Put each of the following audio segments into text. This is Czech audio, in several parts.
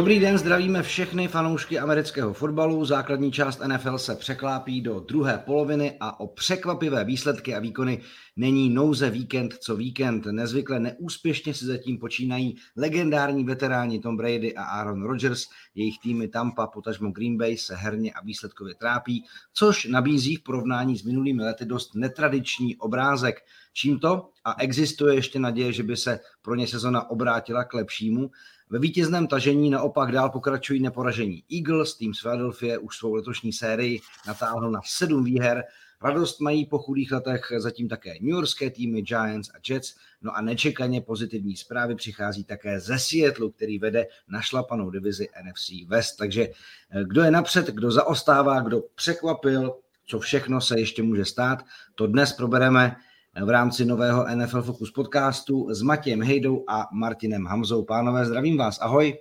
Dobrý den, zdravíme všechny fanoušky amerického fotbalu. Základní část NFL se překlápí do druhé poloviny a o překvapivé výsledky a výkony není nouze víkend co víkend. Nezvykle neúspěšně si zatím počínají legendární veteráni Tom Brady a Aaron Rodgers. Jejich týmy Tampa, potažmo Green Bay se herně a výsledkově trápí, což nabízí v porovnání s minulými lety dost netradiční obrázek. Čím to? A existuje ještě naděje, že by se pro ně sezona obrátila k lepšímu. Ve vítězném tažení naopak dál pokračují neporažení Eagles, tým z Philadelphia už svou letošní sérii natáhl na sedm výher. Radost mají po chudých letech zatím také New Yorkské týmy Giants a Jets, no a nečekaně pozitivní zprávy přichází také ze Seattle, který vede našlapanou divizi NFC West. Takže eh, kdo je napřed, kdo zaostává, kdo překvapil, co všechno se ještě může stát, to dnes probereme v rámci nového NFL Focus podcastu s Matějem Hejdou a Martinem Hamzou. Pánové, zdravím vás, ahoj.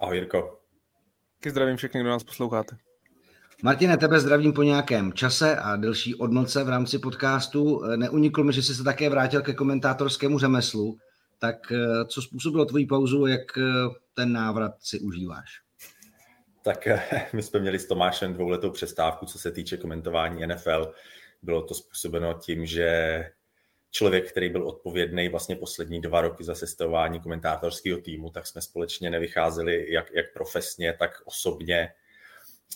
Ahoj Jirko. Taky zdravím všechny, kdo nás posloucháte. Martine, tebe zdravím po nějakém čase a delší odmlce v rámci podcastu. Neuniklo mi, že jsi se také vrátil ke komentátorskému řemeslu. Tak eh, co způsobilo tvoji pauzu, jak eh, ten návrat si užíváš? Tak eh, my jsme měli s Tomášem dvouletou přestávku, co se týče komentování NFL. Bylo to způsobeno tím, že člověk, který byl odpovědný vlastně poslední dva roky za sestavování komentátorského týmu, tak jsme společně nevycházeli jak, jak profesně, tak osobně.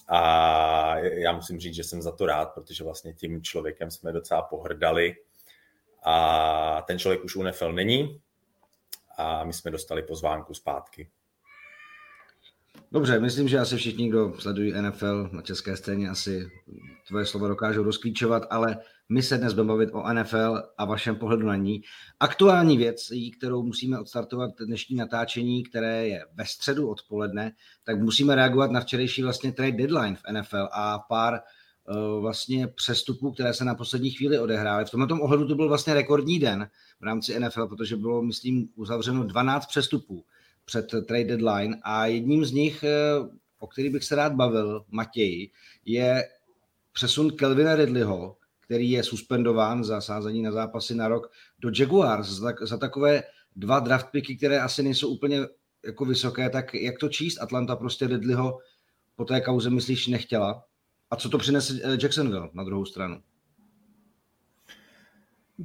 A já musím říct, že jsem za to rád, protože vlastně tím člověkem jsme docela pohrdali. A ten člověk už u NFL není a my jsme dostali pozvánku zpátky. Dobře, myslím, že asi všichni, kdo sledují NFL na české scéně, asi tvoje slovo dokážou rozklíčovat, ale my se dnes budeme bavit o NFL a vašem pohledu na ní. Aktuální věc, kterou musíme odstartovat dnešní natáčení, které je ve středu odpoledne, tak musíme reagovat na včerejší vlastně trade deadline v NFL a pár uh, vlastně přestupů, které se na poslední chvíli odehrály. V tomto ohledu to byl vlastně rekordní den v rámci NFL, protože bylo, myslím, uzavřeno 12 přestupů před trade deadline a jedním z nich, eh, o který bych se rád bavil, Matěj, je přesun Kelvina Ridleyho, který je suspendován za sázení na zápasy na rok, do Jaguars za, za takové dva draft picky, které asi nejsou úplně jako vysoké, tak jak to číst? Atlanta prostě Ridleyho po té kauze, myslíš, nechtěla? A co to přinese eh, Jacksonville na druhou stranu?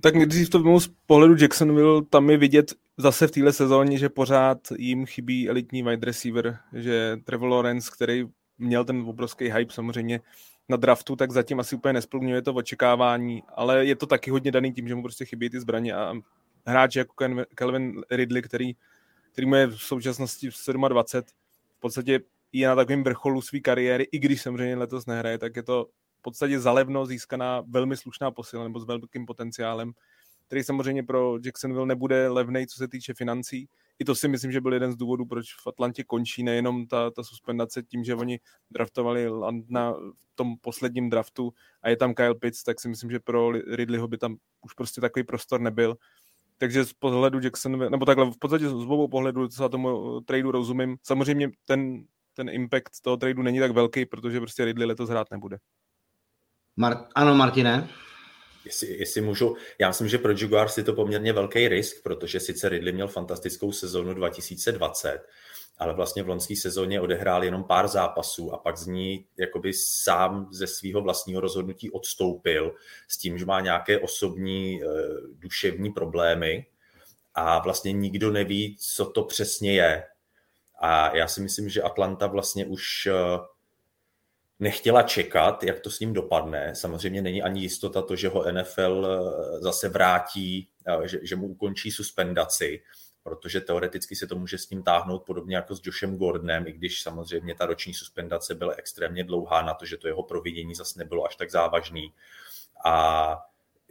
Tak když to vezmu z pohledu Jacksonville, tam je vidět zase v téhle sezóně, že pořád jim chybí elitní wide receiver, že Trevor Lawrence, který měl ten obrovský hype samozřejmě na draftu, tak zatím asi úplně nesplňuje to očekávání, ale je to taky hodně daný tím, že mu prostě chybí ty zbraně a hráč jako Calvin Ridley, který, který mu je v současnosti 27, v podstatě je na takovém vrcholu své kariéry, i když samozřejmě letos nehraje, tak je to v podstatě zalevno získaná velmi slušná posila nebo s velkým potenciálem, který samozřejmě pro Jacksonville nebude levný, co se týče financí. I to si myslím, že byl jeden z důvodů, proč v Atlantě končí nejenom ta, ta suspendace tím, že oni draftovali Landna v tom posledním draftu a je tam Kyle Pitts, tak si myslím, že pro Ridleyho by tam už prostě takový prostor nebyl. Takže z pohledu Jackson, nebo takhle v podstatě z obou pohledu za tomu tradu rozumím. Samozřejmě ten, ten impact toho tradu není tak velký, protože prostě Ridley letos hrát nebude. Mar- ano, Martine? Jestli, jestli můžu, já myslím, že pro Jaguars je to poměrně velký risk, protože sice Ridley měl fantastickou sezónu 2020, ale vlastně v loňské sezóně odehrál jenom pár zápasů a pak z ní jakoby sám ze svého vlastního rozhodnutí odstoupil s tím, že má nějaké osobní eh, duševní problémy a vlastně nikdo neví, co to přesně je. A já si myslím, že Atlanta vlastně už eh, nechtěla čekat, jak to s ním dopadne. Samozřejmě není ani jistota to, že ho NFL eh, zase vrátí, eh, že, že mu ukončí suspendaci, protože teoreticky se to může s ním táhnout podobně jako s Joshem Gordonem, i když samozřejmě ta roční suspendace byla extrémně dlouhá na to, že to jeho providění zase nebylo až tak závažný. A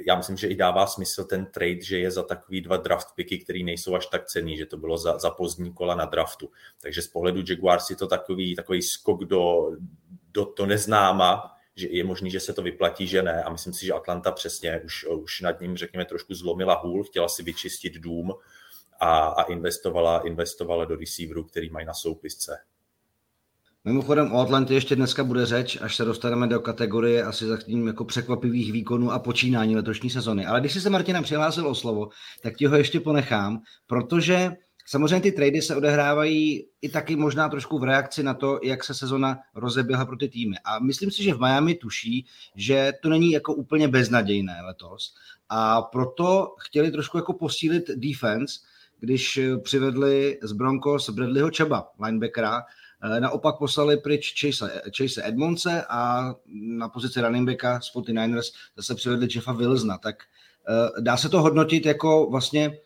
já myslím, že i dává smysl ten trade, že je za takový dva draft picky, který nejsou až tak cený, že to bylo za, za pozdní kola na draftu. Takže z pohledu Jaguars je to takový, takový skok do, do to neznáma, že je možný, že se to vyplatí, že ne. A myslím si, že Atlanta přesně už, už nad ním, řekněme, trošku zlomila hůl, chtěla si vyčistit dům a, a investovala, investovala do receiverů, který mají na soupisce. Mimochodem o Atlantě ještě dneska bude řeč, až se dostaneme do kategorie asi za tím jako překvapivých výkonů a počínání letošní sezony. Ale když jsi se Martina přihlásil o slovo, tak ti ho ještě ponechám, protože Samozřejmě ty trady se odehrávají i taky možná trošku v reakci na to, jak se sezona rozeběhla pro ty týmy. A myslím si, že v Miami tuší, že to není jako úplně beznadějné letos. A proto chtěli trošku jako posílit defense, když přivedli z Broncos Bradleyho Čeba, linebackera, Eh, naopak poslali pryč Chase, Edmondse a na pozici running backa z 49ers zase přivedli Jeffa Wilsona. Tak eh, dá se to hodnotit jako vlastně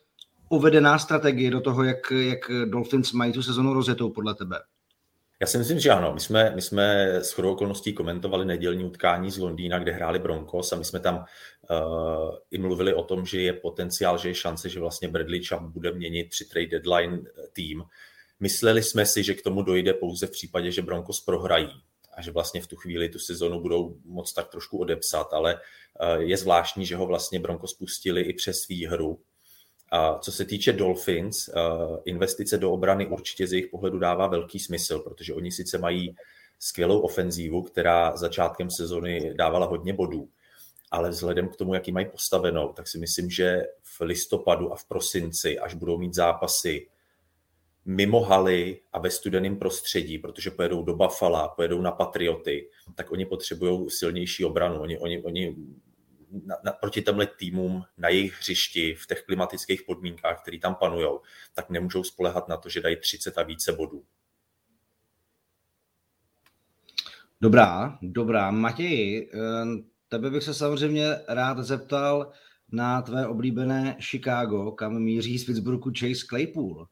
uvedená strategie do toho, jak, jak Dolphins mají tu sezonu rozjetou podle tebe? Já si myslím, že ano. My jsme, my jsme s chodou okolností komentovali nedělní utkání z Londýna, kde hráli Broncos a my jsme tam uh, i mluvili o tom, že je potenciál, že je šance, že vlastně Bradley Chubb bude měnit při trade deadline tým. Mysleli jsme si, že k tomu dojde pouze v případě, že Broncos prohrají a že vlastně v tu chvíli tu sezonu budou moc tak trošku odepsat, ale eh, je zvláštní, že ho vlastně Broncos pustili i přes výhru. A co se týče Dolphins, eh, investice do obrany určitě z jejich pohledu dává velký smysl, protože oni sice mají skvělou ofenzívu, která začátkem sezony dávala hodně bodů, ale vzhledem k tomu, jaký mají postavenou, tak si myslím, že v listopadu a v prosinci, až budou mít zápasy mimo haly a ve studeném prostředí, protože pojedou do Buffalo, pojedou na Patrioty, tak oni potřebují silnější obranu. Oni, oni, oni na, na, proti těmhle týmům na jejich hřišti v těch klimatických podmínkách, které tam panují, tak nemůžou spolehat na to, že dají 30 a více bodů. Dobrá, dobrá. Matěji, eh, tebe bych se samozřejmě rád zeptal na tvé oblíbené Chicago, kam míří z Pittsburghu Chase Claypool.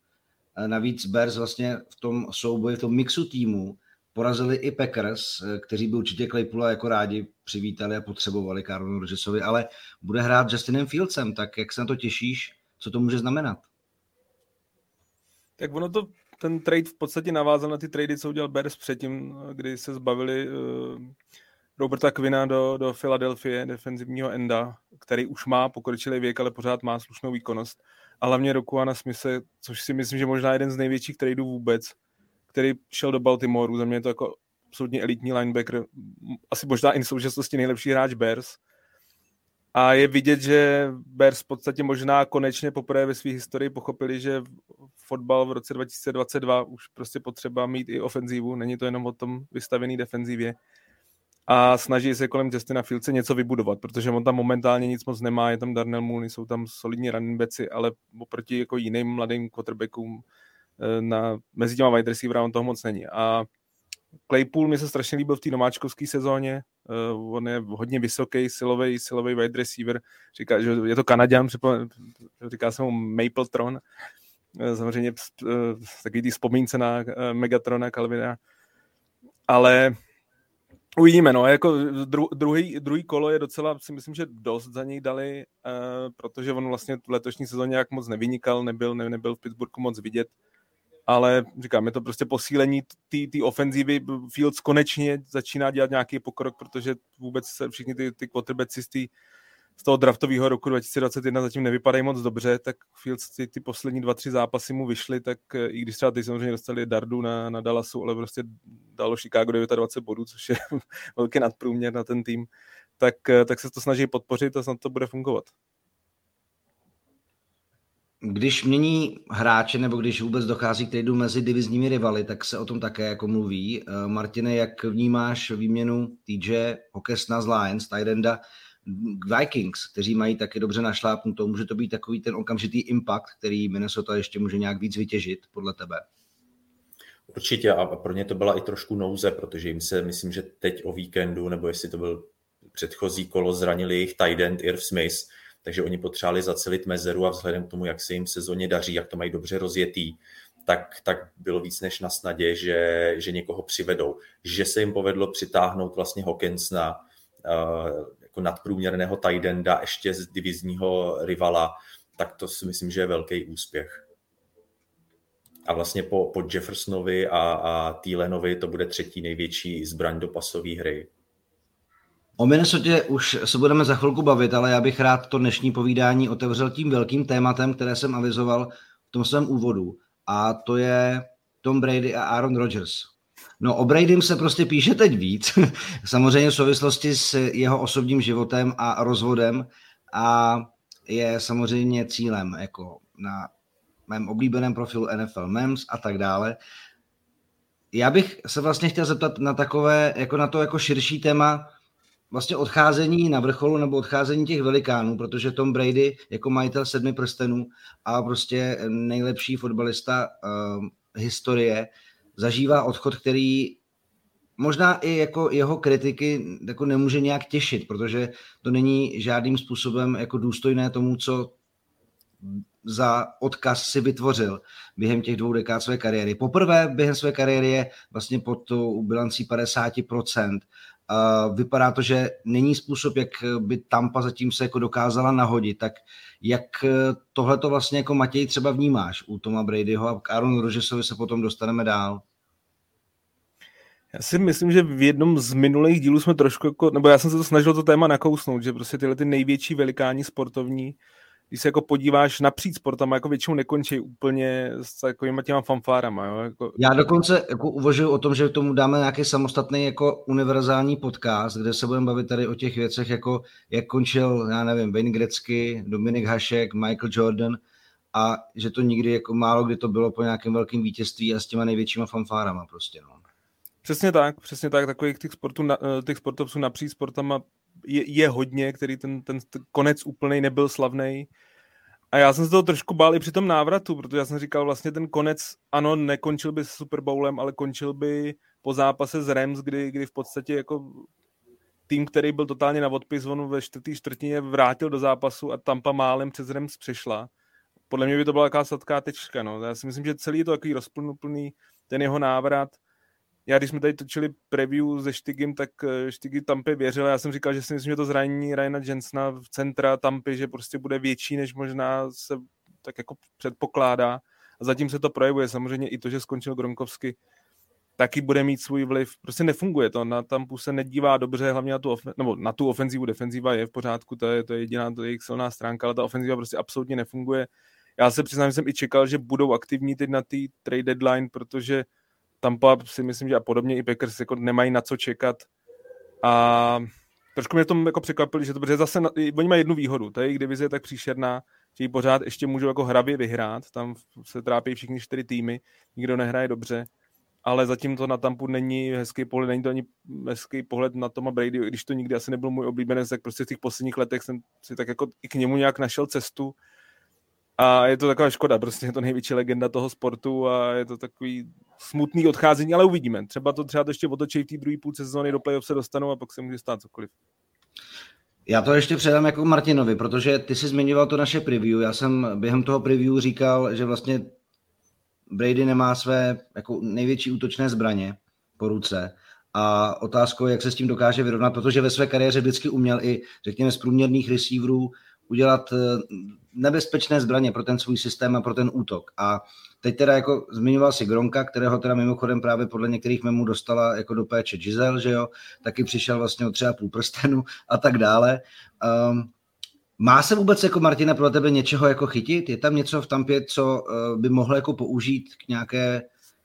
Navíc Bears vlastně v tom souboji, v tom mixu týmu porazili i Packers, kteří by určitě Claypoola jako rádi přivítali a potřebovali Karlonu Rodgersovi, ale bude hrát Justinem Fieldsem, tak jak se na to těšíš, co to může znamenat? Tak ono to, ten trade v podstatě navázal na ty trady, co udělal Bears předtím, kdy se zbavili uh, Roberta Quina do, do Philadelphia, defenzivního enda, který už má pokročilý věk, ale pořád má slušnou výkonnost. A hlavně roku a na smysle, což si myslím, že možná jeden z největších tradeů vůbec, který šel do Baltimoreu. Za mě je to jako absolutně elitní linebacker, asi možná i v současnosti nejlepší hráč Bears. A je vidět, že Bears v podstatě možná konečně poprvé ve své historii pochopili, že fotbal v roce 2022 už prostě potřeba mít i ofenzívu, není to jenom o tom vystavený defenzivě a snaží se kolem Justina Fieldse něco vybudovat, protože on tam momentálně nic moc nemá, je tam Darnell Mooney, jsou tam solidní running backi, ale oproti jako jiným mladým quarterbackům na, mezi těma wide receiver on toho moc není. A Claypool mi se strašně líbil v té nováčkovské sezóně, uh, on je hodně vysoký, silový, silový wide receiver, říká, že je to Kanaděn, říká se mu Mapletron, uh, samozřejmě uh, takový ty vzpomínce na uh, Megatrona Calvina, ale Uvidíme, no, jako dru, druhý, druhý kolo je docela, si myslím, že dost za něj dali, uh, protože on vlastně v letošní sezóně jak moc nevynikal, nebyl, ne, nebyl v Pittsburghu moc vidět, ale říkám, je to prostě posílení té ofenzívy. Fields konečně začíná dělat nějaký pokrok, protože vůbec se všichni ty, ty quarterbacki z té z toho draftového roku 2021 zatím nevypadají moc dobře, tak Fields ty, ty poslední dva, tři zápasy mu vyšly, tak eh, i když třeba ty samozřejmě dostali dardu na, na Dallasu, ale prostě dalo Chicago 29 bodů, což je velký nadprůměr na ten tým, tak, eh, tak se to snaží podpořit a snad to bude fungovat. Když mění hráče nebo když vůbec dochází k tradu mezi divizními rivaly, tak se o tom také jako mluví. Eh, Martine, jak vnímáš výměnu TJ Hokesna z Lions, Tyrenda, Vikings, kteří mají taky dobře našlápnutou, může to být takový ten okamžitý impact, který Minnesota ještě může nějak víc vytěžit, podle tebe? Určitě a pro ně to byla i trošku nouze, protože jim se, myslím, že teď o víkendu, nebo jestli to byl předchozí kolo, zranili jejich tight end Irv Smith, takže oni potřebovali zacelit mezeru a vzhledem k tomu, jak se jim sezóně daří, jak to mají dobře rozjetý, tak, tak bylo víc než na snadě, že, že někoho přivedou. Že se jim povedlo přitáhnout vlastně Hawkinsna, uh, jako nadprůměrného Tidenda ještě z divizního rivala, tak to si myslím, že je velký úspěch. A vlastně po, po Jeffersonovi a, a Thielenovi to bude třetí největší zbraň do pasové hry. O Minnesota už se budeme za chvilku bavit, ale já bych rád to dnešní povídání otevřel tím velkým tématem, které jsem avizoval v tom svém úvodu. A to je Tom Brady a Aaron Rodgers. No o Bradym se prostě píše teď víc, samozřejmě v souvislosti s jeho osobním životem a rozvodem a je samozřejmě cílem jako na mém oblíbeném profilu NFL Mems a tak dále. Já bych se vlastně chtěl zeptat na takové, jako na to jako širší téma, vlastně odcházení na vrcholu nebo odcházení těch velikánů, protože Tom Brady jako majitel sedmi prstenů a prostě nejlepší fotbalista uh, historie zažívá odchod, který možná i jako jeho kritiky jako nemůže nějak těšit, protože to není žádným způsobem jako důstojné tomu, co za odkaz si vytvořil během těch dvou dekád své kariéry. Poprvé během své kariéry je vlastně pod tou bilancí 50%. Vypadá to, že není způsob, jak by Tampa zatím se jako dokázala nahodit. Tak jak tohle to vlastně jako Matěj třeba vnímáš u Toma Bradyho a k Aaron Rodgersovi se potom dostaneme dál? Já si myslím, že v jednom z minulých dílů jsme trošku jako, nebo já jsem se to snažil to téma nakousnout, že prostě tyhle ty největší velikáni sportovní, když se jako podíváš napříč sportama, jako většinou nekončí úplně s takovými těma fanfárama. Jo? Jako... Já dokonce jako uvažuji o tom, že tomu dáme nějaký samostatný jako univerzální podcast, kde se budeme bavit tady o těch věcech, jako jak končil, já nevím, Wayne Gretzky, Dominik Hašek, Michael Jordan a že to nikdy jako málo kdy to bylo po nějakém velkém vítězství a s těma největšíma fanfárama prostě. No. Přesně tak, přesně tak, takových těch, sportů, eh, těch sportovců napříč sportama je, je hodně, který ten, ten, konec úplný nebyl slavný. A já jsem se toho trošku bál i při tom návratu, protože já jsem říkal vlastně ten konec, ano, nekončil by s Super Bowlem, ale končil by po zápase s Rams, kdy, kdy v podstatě jako tým, který byl totálně na odpis, on ve čtvrtý čtvrtině vrátil do zápasu a Tampa málem přes Rams přešla. Podle mě by to byla taková sladká tečka. No. Já si myslím, že celý je to takový rozplnuplný, ten jeho návrat já když jsme tady točili preview ze Štygim, tak eh, Štygy Tampy věřil. Já jsem říkal, že si myslím, že to zranění Ryana Jensna v centra Tampy, že prostě bude větší, než možná se tak jako předpokládá. A zatím se to projevuje. Samozřejmě i to, že skončil Gronkovsky, taky bude mít svůj vliv. Prostě nefunguje to. Na Tampu se nedívá dobře, hlavně na tu, ofen- nebo na tu ofenzivu. Defenziva je v pořádku, to je, to je jediná to je jejich silná stránka, ale ta ofenziva prostě absolutně nefunguje. Já se přiznám, že jsem i čekal, že budou aktivní teď na té trade deadline, protože Tampa si myslím, že a podobně i Packers jako nemají na co čekat. A trošku mě tom jako překvapili, že to protože zase, na, oni mají jednu výhodu, ta jejich divize je tak příšerná, že ji pořád ještě můžou jako hravě vyhrát, tam se trápí všichni čtyři týmy, nikdo nehraje dobře, ale zatím to na Tampu není hezký pohled, není to ani hezký pohled na Toma Brady, i když to nikdy asi nebyl můj oblíbenec, tak prostě v těch posledních letech jsem si tak jako i k němu nějak našel cestu a je to taková škoda, prostě je to největší legenda toho sportu a je to takový smutný odcházení, ale uvidíme. Třeba to třeba to ještě otočí v té druhé půlce sezóny, do playoff se dostanou a pak se může stát cokoliv. Já to ještě předám jako Martinovi, protože ty jsi zmiňoval to naše preview. Já jsem během toho preview říkal, že vlastně Brady nemá své jako největší útočné zbraně po ruce a otázkou jak se s tím dokáže vyrovnat, protože ve své kariéře vždycky uměl i, řekněme, z průměrných receiverů udělat eh, nebezpečné zbraně pro ten svůj systém a pro ten útok. A teď teda jako zmiňoval si Gronka, kterého teda mimochodem právě podle některých memů dostala jako do péče Giselle, že jo, taky přišel vlastně o třeba půl prstenu a tak dále. Um, má se vůbec jako Martina pro tebe něčeho jako chytit? Je tam něco v Tampě, co uh, by mohlo jako použít k nějaké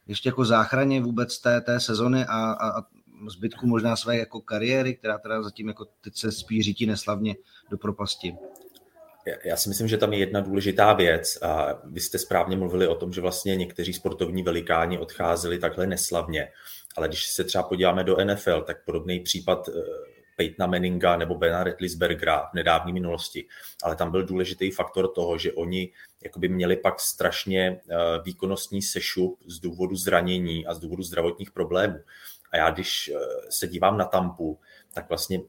ještě jako záchraně vůbec té, té sezony a, a, a zbytku možná své jako kariéry, která teda zatím jako teď se spíš řítí neslavně do propasti? Já si myslím, že tam je jedna důležitá věc. A vy jste správně mluvili o tom, že vlastně někteří sportovní velikáni odcházeli takhle neslavně. Ale když se třeba podíváme do NFL, tak podobný případ eh, Peytona Manninga nebo Bena Rettlisbergera v nedávné minulosti. Ale tam byl důležitý faktor toho, že oni jakoby měli pak strašně eh, výkonnostní sešup z důvodu zranění a z důvodu zdravotních problémů. A já když eh, se dívám na Tampu, tak vlastně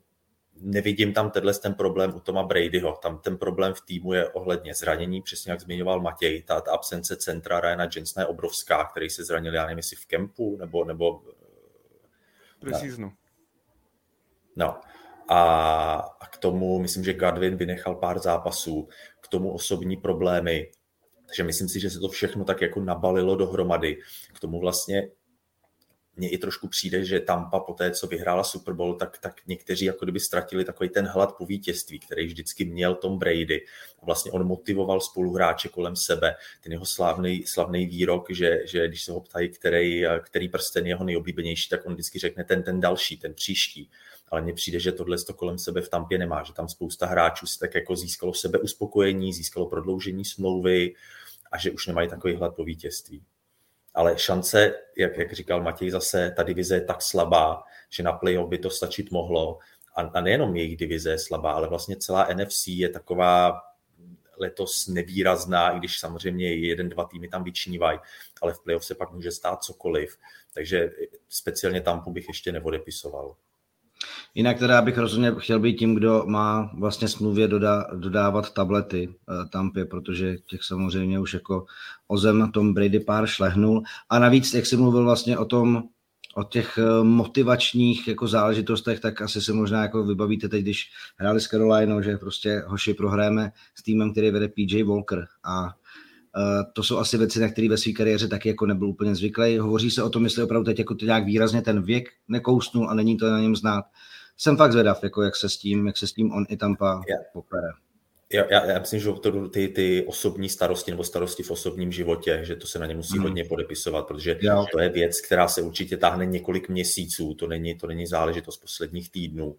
nevidím tam tenhle ten problém u Toma Bradyho. Tam ten problém v týmu je ohledně zranění, přesně jak zmiňoval Matěj. Ta, ta absence centra Ryana Jensna je obrovská, který se zranil, já nevím, jestli v kempu, nebo... nebo Preseasonu. No. A, a k tomu, myslím, že Godwin vynechal pár zápasů, k tomu osobní problémy, takže myslím si, že se to všechno tak jako nabalilo dohromady. K tomu vlastně mně i trošku přijde, že Tampa po té, co vyhrála Super Bowl, tak, tak někteří jako kdyby ztratili takový ten hlad po vítězství, který vždycky měl Tom Brady. A vlastně on motivoval spoluhráče kolem sebe. Ten jeho slavný, slavný výrok, že, že když se ho ptají, který, který prsten je jeho nejoblíbenější, tak on vždycky řekne ten, ten další, ten příští. Ale mně přijde, že tohle to kolem sebe v Tampě nemá, že tam spousta hráčů si tak jako získalo sebe uspokojení, získalo prodloužení smlouvy, a že už nemají takový hlad po vítězství. Ale šance, jak, jak říkal Matěj zase, ta divize je tak slabá, že na playoff by to stačit mohlo. A, a nejenom jejich divize je slabá, ale vlastně celá NFC je taková letos nevýrazná, i když samozřejmě jeden, dva týmy tam vyčnívají, ale v playoff se pak může stát cokoliv. Takže speciálně Tampu bych ještě neodepisoval. Jinak teda bych rozhodně chtěl být tím, kdo má vlastně smluvě doda, dodávat tablety uh, Tampě, protože těch samozřejmě už jako ozem Tom Brady pár šlehnul. A navíc, jak jsi mluvil vlastně o tom, o těch eh, motivačních jako záležitostech, tak asi se možná jako vybavíte teď, když hráli s Carolinou, že prostě hoši prohráme s týmem, který vede PJ Walker a to jsou asi věci, na které ve své kariéře taky jako nebyl úplně zvyklý. Hovoří se o tom, jestli opravdu teď jako nějak výrazně ten věk nekousnul a není to na něm znát. Jsem fakt zvědav, jako jak se s tím, jak se s tím on i Tampa yeah. popere já, já, já myslím, že to, ty, ty osobní starosti nebo starosti v osobním životě, že to se na ně musí mm. hodně podepisovat, protože jo. to je věc, která se určitě táhne několik měsíců, to není, to není záležitost posledních týdnů.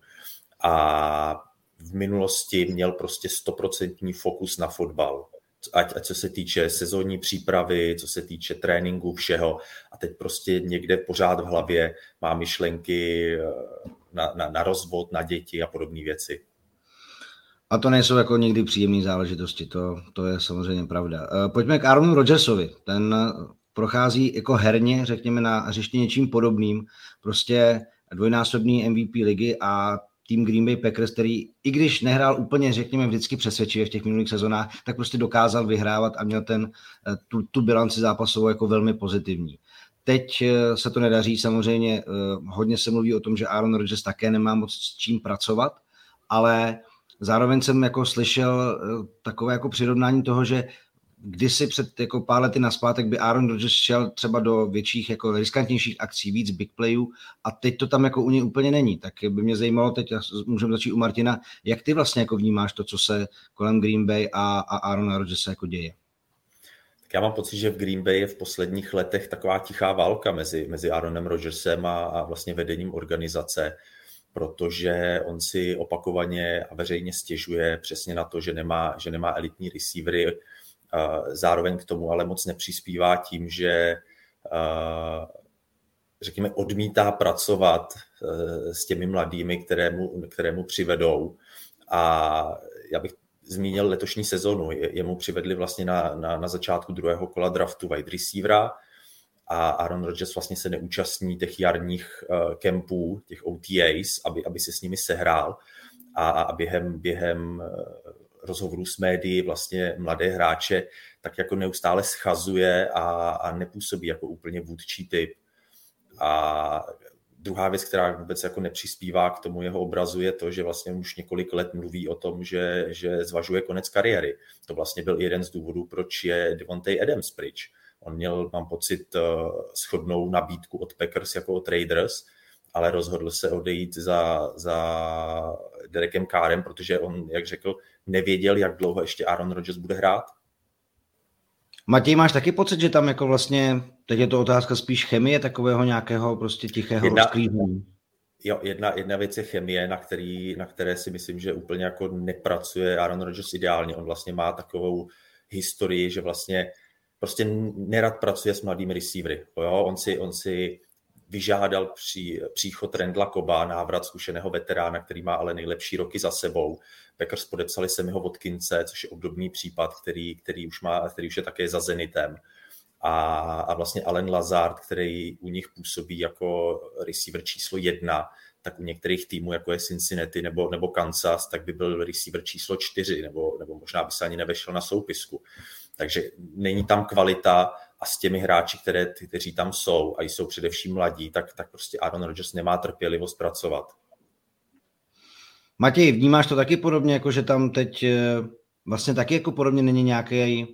A v minulosti měl prostě stoprocentní fokus na fotbal. Ať, ať co se týče sezónní přípravy, co se týče tréninku, všeho. A teď prostě někde pořád v hlavě má myšlenky eh, na, na, na rozvod, na děti a podobné věci. A to nejsou jako někdy příjemné záležitosti, to, to je samozřejmě pravda. Eh, pojďme k Aaronu Rodgersovi. Ten prochází jako herně, řekněme, na hřišti něčím podobným. Prostě dvojnásobný MVP ligy a tým Green Bay Packers, který i když nehrál úplně, řekněme, vždycky přesvědčivě v těch minulých sezónách, tak prostě dokázal vyhrávat a měl ten, eh, tu, tu bilanci zápasovou jako velmi pozitivní. Teď eh, se to nedaří, samozřejmě hodně se mluví o tom, že Aaron Rodgers také nemá moc s čím pracovat, ale Zároveň jsem jako slyšel eh, takové jako přirovnání toho, že kdysi před jako pár lety naspátek by Aaron Rodgers šel třeba do větších, jako riskantnějších akcí, víc big playů a teď to tam jako u něj úplně není. Tak by mě zajímalo teď, můžeme začít u Martina, jak ty vlastně jako vnímáš to, co se kolem Green Bay a, a Aarona Rodgersa jako děje? Tak já mám pocit, že v Green Bay je v posledních letech taková tichá válka mezi, mezi Aaronem Rodgersem a, a vlastně vedením organizace protože on si opakovaně a veřejně stěžuje přesně na to, že nemá, že nemá elitní receivery, zároveň k tomu ale moc nepřispívá tím, že řekněme, odmítá pracovat e, s těmi mladými, kterému, kterému přivedou. A já bych zmínil letošní sezonu. Jemu přivedli vlastně na, na, na začátku druhého kola draftu wide receivera, a Aaron Rodgers vlastně se neúčastní těch jarních uh, kempů, těch OTAs, aby, aby se s nimi sehrál a, a během, během uh, rozhovorů s médií vlastně mladé hráče tak jako neustále schazuje a, a nepůsobí jako úplně vůdčí typ. A druhá věc, která vůbec jako nepřispívá k tomu jeho obrazu, je to, že vlastně už několik let mluví o tom, že, že zvažuje konec kariéry. To vlastně byl jeden z důvodů, proč je Devontae Adams pryč On měl, mám pocit, eh, schodnou nabídku od Packers jako od Raiders, ale rozhodl se odejít za, za Derekem Kárem, protože on, jak řekl, nevěděl, jak dlouho ještě Aaron Rodgers bude hrát. Matěj, máš taky pocit, že tam jako vlastně, teď je to otázka spíš chemie, takového nějakého prostě tichého jedna, rozklízení? Jo, jedna, jedna věc je chemie, na, který, na které si myslím, že úplně jako nepracuje Aaron Rodgers ideálně. On vlastně má takovou historii, že vlastně prostě nerad pracuje s mladými receivery. Jo? On, si, on si vyžádal při, příchod Rendla Koba, návrat zkušeného veterána, který má ale nejlepší roky za sebou. Packers podepsali Semiho Vodkince, což je obdobný případ, který, který, už, má, který už je také za Zenitem. A, a vlastně Allen Lazard, který u nich působí jako receiver číslo jedna, tak u některých týmů, jako je Cincinnati nebo, nebo Kansas, tak by byl receiver číslo čtyři, nebo, nebo možná by se ani nevešel na soupisku. Takže není tam kvalita a s těmi hráči, které, kteří tam jsou a jsou především mladí, tak, tak prostě Aaron Rodgers nemá trpělivost pracovat. Matěj, vnímáš to taky podobně, jako že tam teď eh, vlastně taky jako podobně není nějaký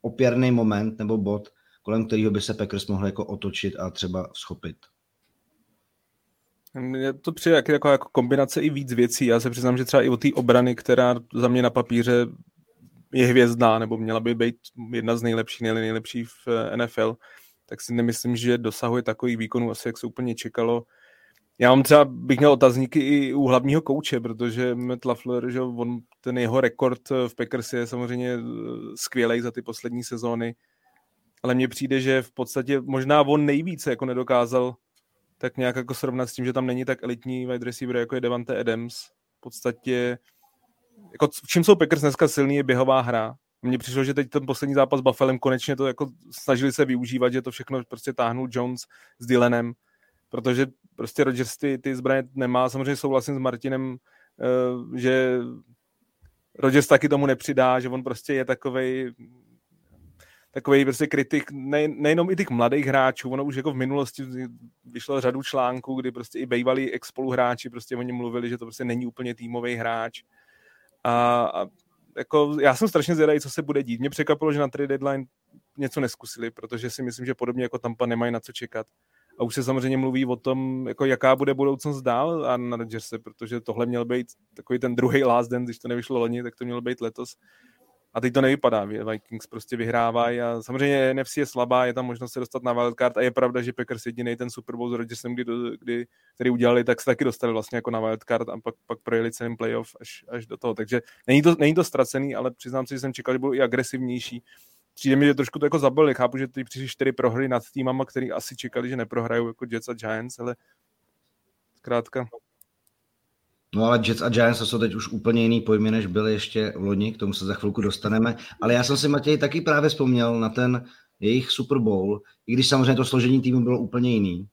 opěrný moment nebo bod, kolem kterého by se Packers mohli jako otočit a třeba schopit? Mně to přijde jako, jako, jako kombinace i víc věcí. Já se přiznám, že třeba i o té obrany, která za mě na papíře je hvězdná, nebo měla by být jedna z nejlepších, nejlepší v eh, NFL, tak si nemyslím, že dosahuje takových výkonů, asi jak se úplně čekalo. Já mám třeba, bych měl otazníky i u hlavního kouče, protože Matt LaFleur, že on, ten jeho rekord v Packers je samozřejmě eh, skvělý za ty poslední sezóny. ale mně přijde, že v podstatě možná on nejvíce jako nedokázal tak nějak jako srovnat s tím, že tam není tak elitní wide receiver, jako je Devante Adams. V podstatě, jako v čím jsou Packers dneska silný, je běhová hra. Mně přišlo, že teď ten poslední zápas s Buffalem konečně to jako snažili se využívat, že to všechno prostě táhnul Jones s Dylanem, protože prostě Rodgers ty, ty zbraně nemá. Samozřejmě souhlasím s Martinem, uh, že Rodgers taky tomu nepřidá, že on prostě je takovej takový prostě kritik ne, nejenom i těch mladých hráčů, ono už jako v minulosti vyšlo řadu článků, kdy prostě i bývalí ex-spoluhráči prostě o něm mluvili, že to prostě není úplně týmový hráč. A, a jako, já jsem strašně zvědavý, co se bude dít. Mě překvapilo, že na trade deadline něco neskusili, protože si myslím, že podobně jako Tampa nemají na co čekat. A už se samozřejmě mluví o tom, jako jaká bude budoucnost dál a na Rodgerse, protože tohle měl být takový ten druhý last dance, když to nevyšlo loni, tak to mělo být letos. A teď to nevypadá. Vikings prostě vyhrávají a samozřejmě NFC je slabá, je tam možnost se dostat na wildcard a je pravda, že Packers jediný ten Super Bowl s Rodgersem, kdy, kdy, který udělali, tak se taky dostali vlastně jako na wildcard a pak, pak projeli celým playoff až, až do toho. Takže není to, není to ztracený, ale přiznám si, že jsem čekal, že budou i agresivnější. Přijde mi, že trošku to jako zabili. Chápu, že ty přišly čtyři prohry nad týmama, který asi čekali, že neprohrajou jako Jets a Giants, ale zkrátka No ale Jets a Giants to jsou teď už úplně jiný pojmy, než byly ještě v loni, k tomu se za chvilku dostaneme. Ale já jsem si, Matěj, taky právě vzpomněl na ten jejich Super Bowl, i když samozřejmě to složení týmu bylo úplně jiný.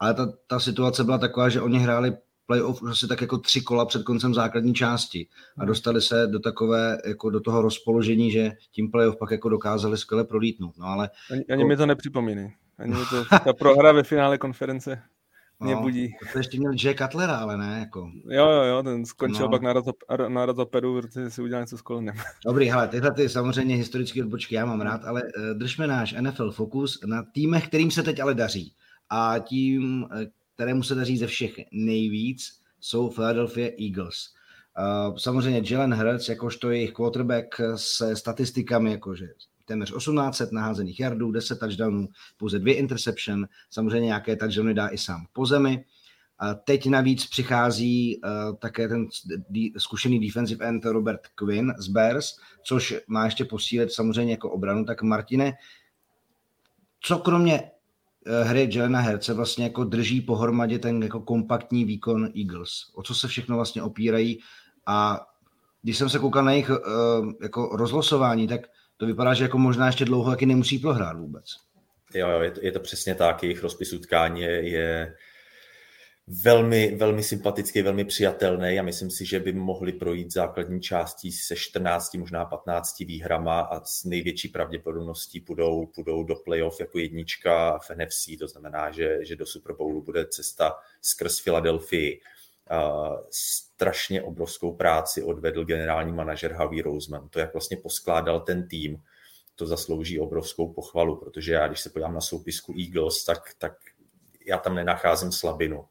Ale ta, ta situace byla taková, že oni hráli playoff už asi tak jako tři kola před koncem základní části a dostali se do takové, jako do toho rozpoložení, že tím playoff pak jako dokázali skvěle prolítnout. No ale... Ani, ani mi to nepřipomíná. Ani mi to, ta prohra ve finále konference mě no, budí. To ještě měl Jay Cutlera, ale ne, jako. Jo, jo, jo, ten skončil no. pak na, razop, na razopedu, protože si udělal něco s kolonem. Dobrý, hele, tyhle ty samozřejmě historické odbočky já mám rád, ale uh, držme náš NFL fokus na týmech, kterým se teď ale daří. A tím, uh, kterému se daří ze všech nejvíc, jsou Philadelphia Eagles. Uh, samozřejmě Jalen Hurts, jakožto jejich quarterback se statistikami, jakože téměř 1800 naházených yardů, 10 touchdownů, pouze dvě interception, samozřejmě nějaké touchdowny dá i sám po zemi. A teď navíc přichází uh, také ten zkušený defensive end Robert Quinn z Bears, což má ještě posílit samozřejmě jako obranu. Tak Martine, co kromě uh, hry Jelena Herce vlastně jako drží pohromadě ten jako kompaktní výkon Eagles? O co se všechno vlastně opírají? A když jsem se koukal na jejich uh, jako rozlosování, tak to vypadá, že jako možná ještě dlouho taky nemusí prohrát vůbec. Jo, jo je, to, je to přesně tak, jejich rozpis utkání je, je velmi, velmi sympatický, velmi přijatelný a myslím si, že by mohli projít základní částí se 14, možná 15 výhrama a s největší pravděpodobností půjdou, půjdou do playoff jako jednička v NFC, to znamená, že, že do Super Bowlu bude cesta skrz Filadelfii strašně obrovskou práci odvedl generální manažer Harvey Roseman. To, jak vlastně poskládal ten tým, to zaslouží obrovskou pochvalu, protože já, když se podívám na soupisku Eagles, tak, tak já tam nenacházím slabinu.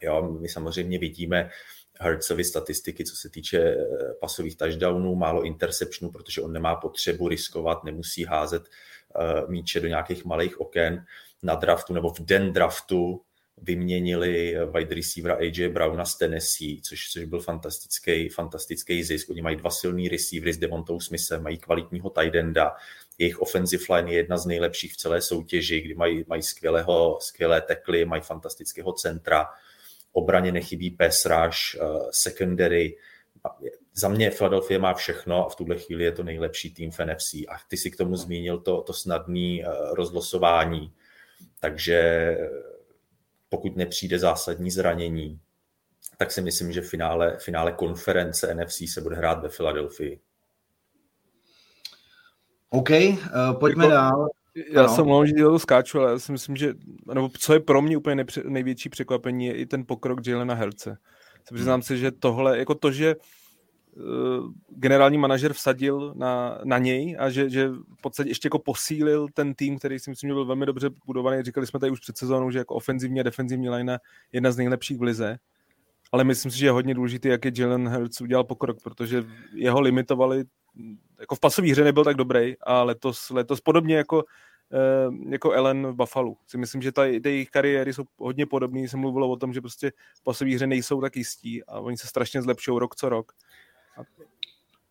Jo, my samozřejmě vidíme Hertzovy statistiky, co se týče eh, pasových touchdownů, málo interceptionů, protože on nemá potřebu riskovat, nemusí házet uh, míče do nějakých malých oken na draftu nebo v den draftu vyměnili wide receivera AJ Browna z Tennessee, což, což byl fantastický, fantastický zisk. Oni mají dva silný receivery s Devontou Smithem, mají kvalitního tight enda, jejich offensive line je jedna z nejlepších v celé soutěži, kdy mají, mají skvělého, skvělé tekly, mají fantastického centra, obraně nechybí pass rush, uh, secondary, za mě Philadelphia má všechno a v tuhle chvíli je to nejlepší tým v NFC. A ty si k tomu zmínil to, to snadné uh, rozlosování. Takže pokud nepřijde zásadní zranění, tak si myslím, že finále, finále konference NFC se bude hrát ve Filadelfii. OK, uh, pojďme jako, dál. Já ano. jsem mluvil, že to skáču, ale já si myslím, že nebo co je pro mě úplně nepře, největší překvapení, je i ten pokrok Jalena Herce. Přiznám hmm. si, že tohle, jako to, že Eh, generální manažer vsadil na, na něj a že, že v podstatě ještě jako posílil ten tým, který si myslím, že byl velmi dobře budovaný. Říkali jsme tady už před sezónou, že jako ofenzivní a defenzivní line jedna z nejlepších v lize. Ale myslím si, že je hodně důležitý, jak je Jalen Hurts udělal pokrok, protože jeho limitovali, jako v pasové hře nebyl tak dobrý a letos, letos podobně jako eh, jako Ellen v Buffalo. Si myslím, že ty jejich kariéry jsou hodně podobné. Jsem mluvil o tom, že prostě v pasové hře nejsou tak jistí a oni se strašně zlepšují rok co rok.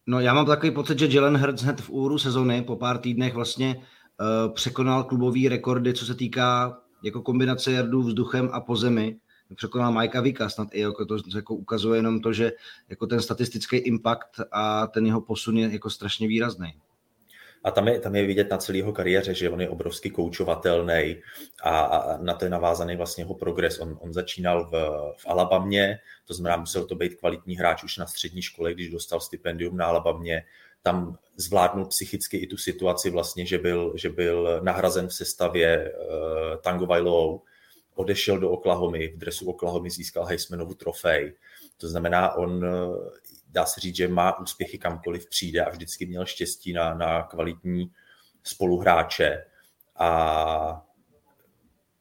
No já mám takový pocit, že Jalen Hurts hned v úru sezony po pár týdnech vlastně překonal klubový rekordy, co se týká jako kombinace jardů vzduchem a po zemi. Překonal Majka Vika, snad i jako to jako ukazuje jenom to, že jako ten statistický impact a ten jeho posun je jako strašně výrazný. A tam je, tam je vidět na celý jeho kariéře, že on je obrovsky koučovatelný a, a na to je navázaný vlastně jeho progres. On, on začínal v, v Alabamě, to znamená, musel to být kvalitní hráč už na střední škole, když dostal stipendium na Alabamě. Tam zvládnul psychicky i tu situaci vlastně, že byl, že byl nahrazen v sestavě uh, Tango Vailou, odešel do Oklahomy, v dresu Oklahomy získal Heismanovu trofej. To znamená, on dá se říct, že má úspěchy kamkoliv přijde a vždycky měl štěstí na, na kvalitní spoluhráče. A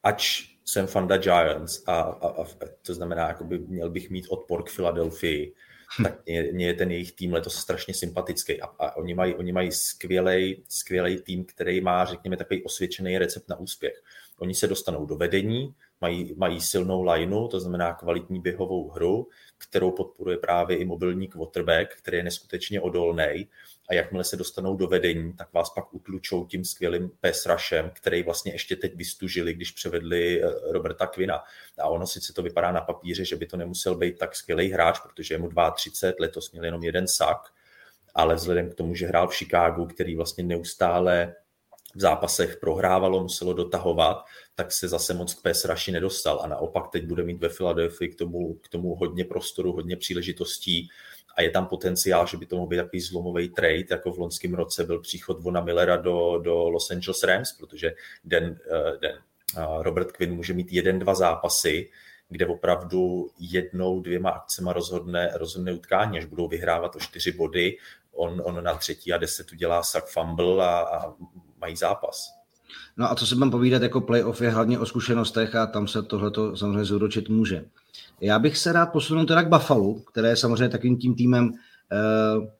ač jsem fanda Giants a, a, a to znamená, jakoby měl bych mít odpor k Philadelphii, hm. tak mě, mě je ten jejich tým letos strašně sympatický a, a oni mají, oni mají skvělej, skvělej tým, který má, řekněme, takový osvědčený recept na úspěch. Oni se dostanou do vedení, mají, mají silnou lineu, to znamená kvalitní běhovou hru, kterou podporuje právě i mobilní quarterback, který je neskutečně odolný. A jakmile se dostanou do vedení, tak vás pak utlučou tím skvělým pass rushem, který vlastně ještě teď vystužili, když převedli eh, Roberta Quina. A ono sice to vypadá na papíře, že by to nemusel být tak skvělý hráč, protože je mu 32, letos měl jenom jeden sak, ale vzhledem k tomu, že hrál v Chicagu, který vlastně neustále v zápasech prohrávalo, muselo dotahovat, tak se zase moc k PS Rushi nedostal. A naopak teď bude mít ve Philadelphia k tomu, k tomu hodně prostoru, hodně příležitostí. A je tam potenciál, že by to mohl být takový zlomový trade, jako v loňském roce byl příchod Vona Millera do, do Los Angeles Rams, protože den, eh, den eh, Robert Quinn může mít jeden, dva zápasy, kde opravdu jednou, dvěma akcema rozhodne, rozhodne utkání, až budou vyhrávat o čtyři body, on, on na třetí a deset udělá sack fumble a, a mají zápas. No a co se mám povídat, jako playoff je hlavně o zkušenostech a tam se tohleto samozřejmě zúročit může. Já bych se rád posunul teda k Buffalo, které je samozřejmě takovým tím týmem, eh,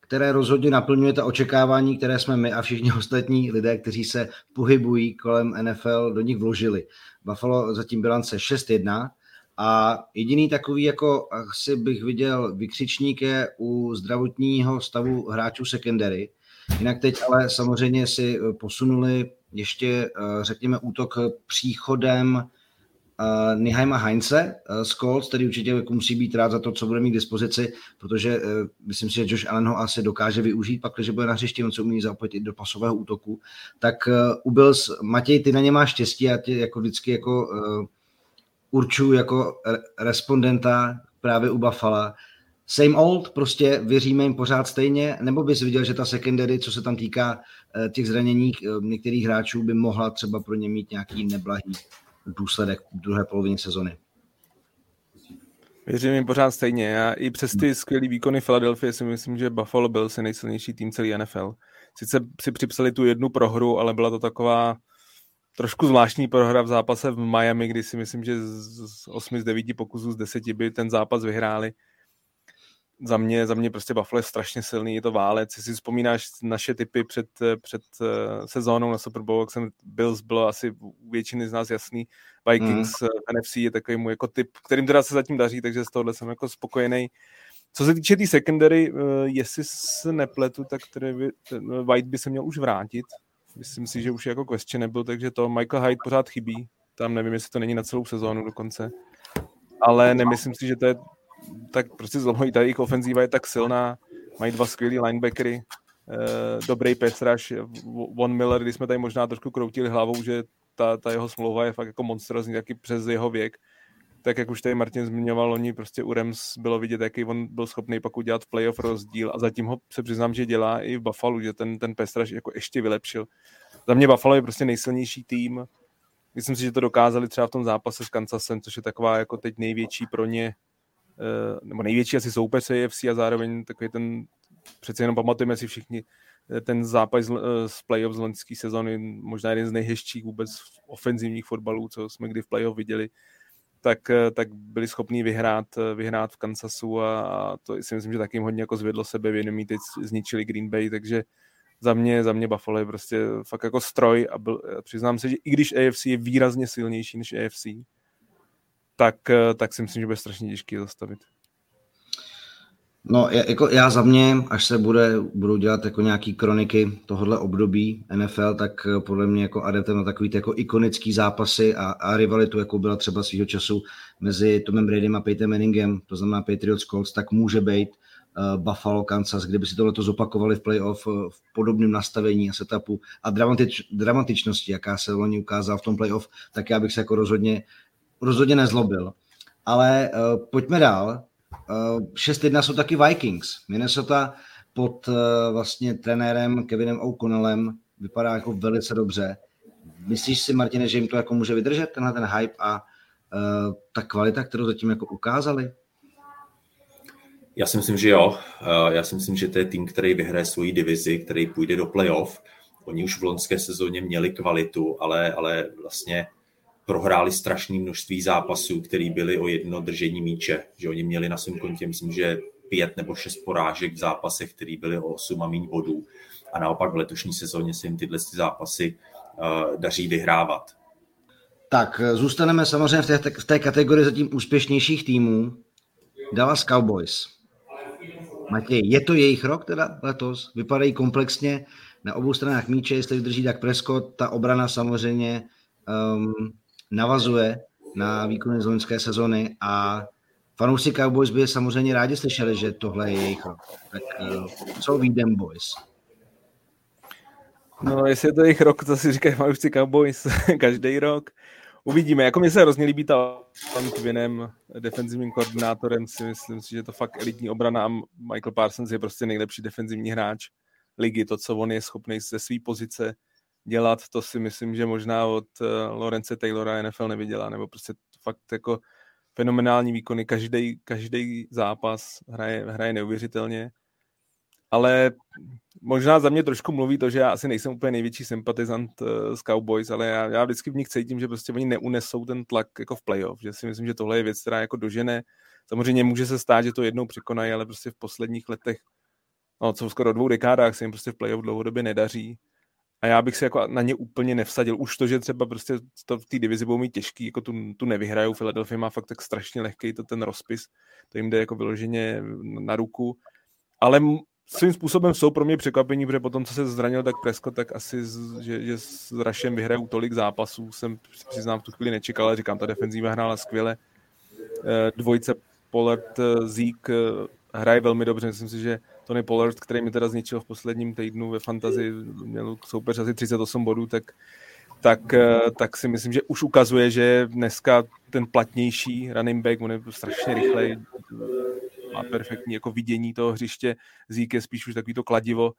které rozhodně naplňuje ta očekávání, které jsme my a všichni ostatní lidé, kteří se pohybují kolem NFL, do nich vložili. Buffalo zatím bilance 6-1 a jediný takový, jako asi bych viděl vykřičník je u zdravotního stavu hráčů secondary, Jinak teď ale samozřejmě si eh, posunuli ještě, eh, řekněme, útok příchodem uh, Niheima Heinze z Colts, který určitě jako musí být rád za to, co bude mít k dispozici, protože myslím si, že Josh Allen ho asi dokáže využít, pak, když bude na hřišti, on se umí zapojit do pasového útoku. Tak u Bills, Matěj, ty na ně máš štěstí a tě jako vždycky jako uh, určuju jako respondenta právě u Buffalo same old, prostě věříme jim pořád stejně, nebo bys viděl, že ta secondary, co se tam týká eh, těch zranění eh, některých hráčů, by mohla třeba pro ně mít nějaký neblahý důsledek v druhé polovině sezony? Věřím jim pořád stejně. Já i přes ty skvělé výkony Philadelphia si myslím, že Buffalo byl se nejsilnější tým celý NFL. Sice si připsali tu jednu prohru, ale byla to taková trošku zvláštní prohra v zápase v Miami, kdy si myslím, že z 8 z 9 pokusů z 10 by ten zápas vyhráli za mě, za mě prostě Buffalo je strašně silný, je to válec. Jestli si vzpomínáš naše typy před, před uh, sezónou na Super Bowl, jak jsem Bills bylo asi u většiny z nás jasný. Vikings mm. NFC je takový můj jako typ, kterým teda se zatím daří, takže z tohohle jsem jako spokojený. Co se týče té tý secondary, jestli se nepletu, tak by, ten White by se měl už vrátit. Myslím si, že už je jako questionable, takže to Michael Hyde pořád chybí. Tam nevím, jestli to není na celou sezónu dokonce. Ale nemyslím si, že to je tak prostě zlomový, ta jejich ofenzíva je tak silná, mají dva skvělý linebackery, eh, dobrý rush, Von Miller, když jsme tady možná trošku kroutili hlavou, že ta, ta jeho smlouva je fakt jako monstrozní, taky přes jeho věk, tak jak už tady Martin zmiňoval, oni prostě u Rams bylo vidět, jaký on byl schopný pak udělat v playoff rozdíl a zatím ho se přiznám, že dělá i v Buffalo, že ten, ten rush jako ještě vylepšil. Za mě Buffalo je prostě nejsilnější tým, myslím si, že to dokázali třeba v tom zápase s Kansasem, což je taková jako teď největší pro ně nebo největší asi soupeř AFC a zároveň takový ten, přece jenom pamatujeme si všichni, eh, ten zápas z, z playoff z loňské sezóny, možná jeden z nejhezčích vůbec ofenzivních fotbalů, co jsme kdy v playoff viděli, tak, eh, tak byli schopni vyhrát, vyhrát v Kansasu a, a to si myslím, že taky jim hodně jako zvedlo sebevědomí, teď zničili Green Bay, takže za mě, za mě Buffalo je prostě fakt jako stroj a byl, přiznám se, že i když AFC je výrazně silnější než AFC, tak, eh, tak si myslím, že bude strašně těžký zastavit. No, jako já za mě, až se bude, budou dělat jako nějaký kroniky tohohle období NFL, tak eh, podle mě jako adeptem na takový jako ikonický zápasy a, a rivalitu, jako byla třeba svýho času mezi Tomem Bradym a Peyton Manningem, to znamená Patriots Colts, tak může být uh, Buffalo, Kansas, kdyby si tohle zopakovali v playoff uh, v podobném nastavení a setupu a dramatič, dramatičnosti, jaká se loni ukázala v tom playoff, tak já bych se jako rozhodně, rozhodně nezlobil. Ale uh, pojďme dál. Uh, 6-1 jsou taky Vikings. Minnesota pod uh, vlastně trenérem Kevinem O'Connellem vypadá jako velice dobře. Myslíš si, Martine, že jim to jako může vydržet, tenhle ten hype a uh, ta kvalita, kterou zatím jako ukázali? Já si myslím, že jo. Já si myslím, že to je tým, který vyhraje svoji divizi, který půjde do playoff. Oni už v loňské sezóně měli kvalitu, ale, ale vlastně prohráli strašné množství zápasů, které byly o jedno držení míče. Že oni měli na svém kontě, myslím, že pět nebo šest porážek v zápasech, které byly o 8 a méně bodů. A naopak v letošní sezóně se jim tyhle zápasy uh, daří vyhrávat. Tak zůstaneme samozřejmě v té, v té kategorii zatím úspěšnějších týmů. Dallas Cowboys. Matěj, je to jejich rok teda letos? Vypadají komplexně na obou stranách míče, jestli vydrží tak Prescott, ta obrana samozřejmě um, navazuje na výkony z loňské sezony a fanoušci Cowboys by samozřejmě rádi slyšeli, že tohle je jejich rok. Tak uh, co ví them boys? No, jestli je to jejich rok, to si říkají fanoušci Cowboys každý rok. Uvidíme. Jako mi se hrozně líbí ta pan Kvinem, defenzivním koordinátorem, si myslím si, že to fakt elitní obrana a Michael Parsons je prostě nejlepší defenzivní hráč ligy. To, co on je schopný ze své pozice dělat, to si myslím, že možná od uh, Lorence Taylora NFL neviděla, nebo prostě fakt jako fenomenální výkony, každý, každý zápas hraje, hraje neuvěřitelně, ale možná za mě trošku mluví to, že já asi nejsem úplně největší sympatizant z Cowboys, ale já, já vždycky v nich cítím, že prostě oni neunesou ten tlak jako v playoff, že si myslím, že tohle je věc, která jako dožene. Samozřejmě může se stát, že to jednou překonají, ale prostě v posledních letech, no co skoro dvou dekádách se jim prostě v playoff dlouhodobě nedaří a já bych si jako na ně úplně nevsadil. Už to, že třeba prostě to v té divizi budou mít těžký, jako tu, tu nevyhrajou. Philadelphia má fakt tak strašně lehký to ten rozpis, to jim jde jako vyloženě na ruku. Ale svým způsobem jsou pro mě překvapení, protože potom, co se zranil tak Presko, tak asi, že, že s Rašem vyhrajou tolik zápasů, jsem přiznám v tu chvíli nečekal, ale říkám, ta defenzíva hrála skvěle. Eh, dvojice Pollard, eh, Zeke eh, hraje velmi dobře, myslím si, že Tony Pollard, který mi teda zničil v posledním týdnu ve fantazi, měl soupeř asi 38 bodů, tak, tak, eh, tak si myslím, že už ukazuje, že dneska ten platnější running back, on je strašně rychlej, má perfektní jako vidění toho hřiště, Zík je spíš už takový to kladivo,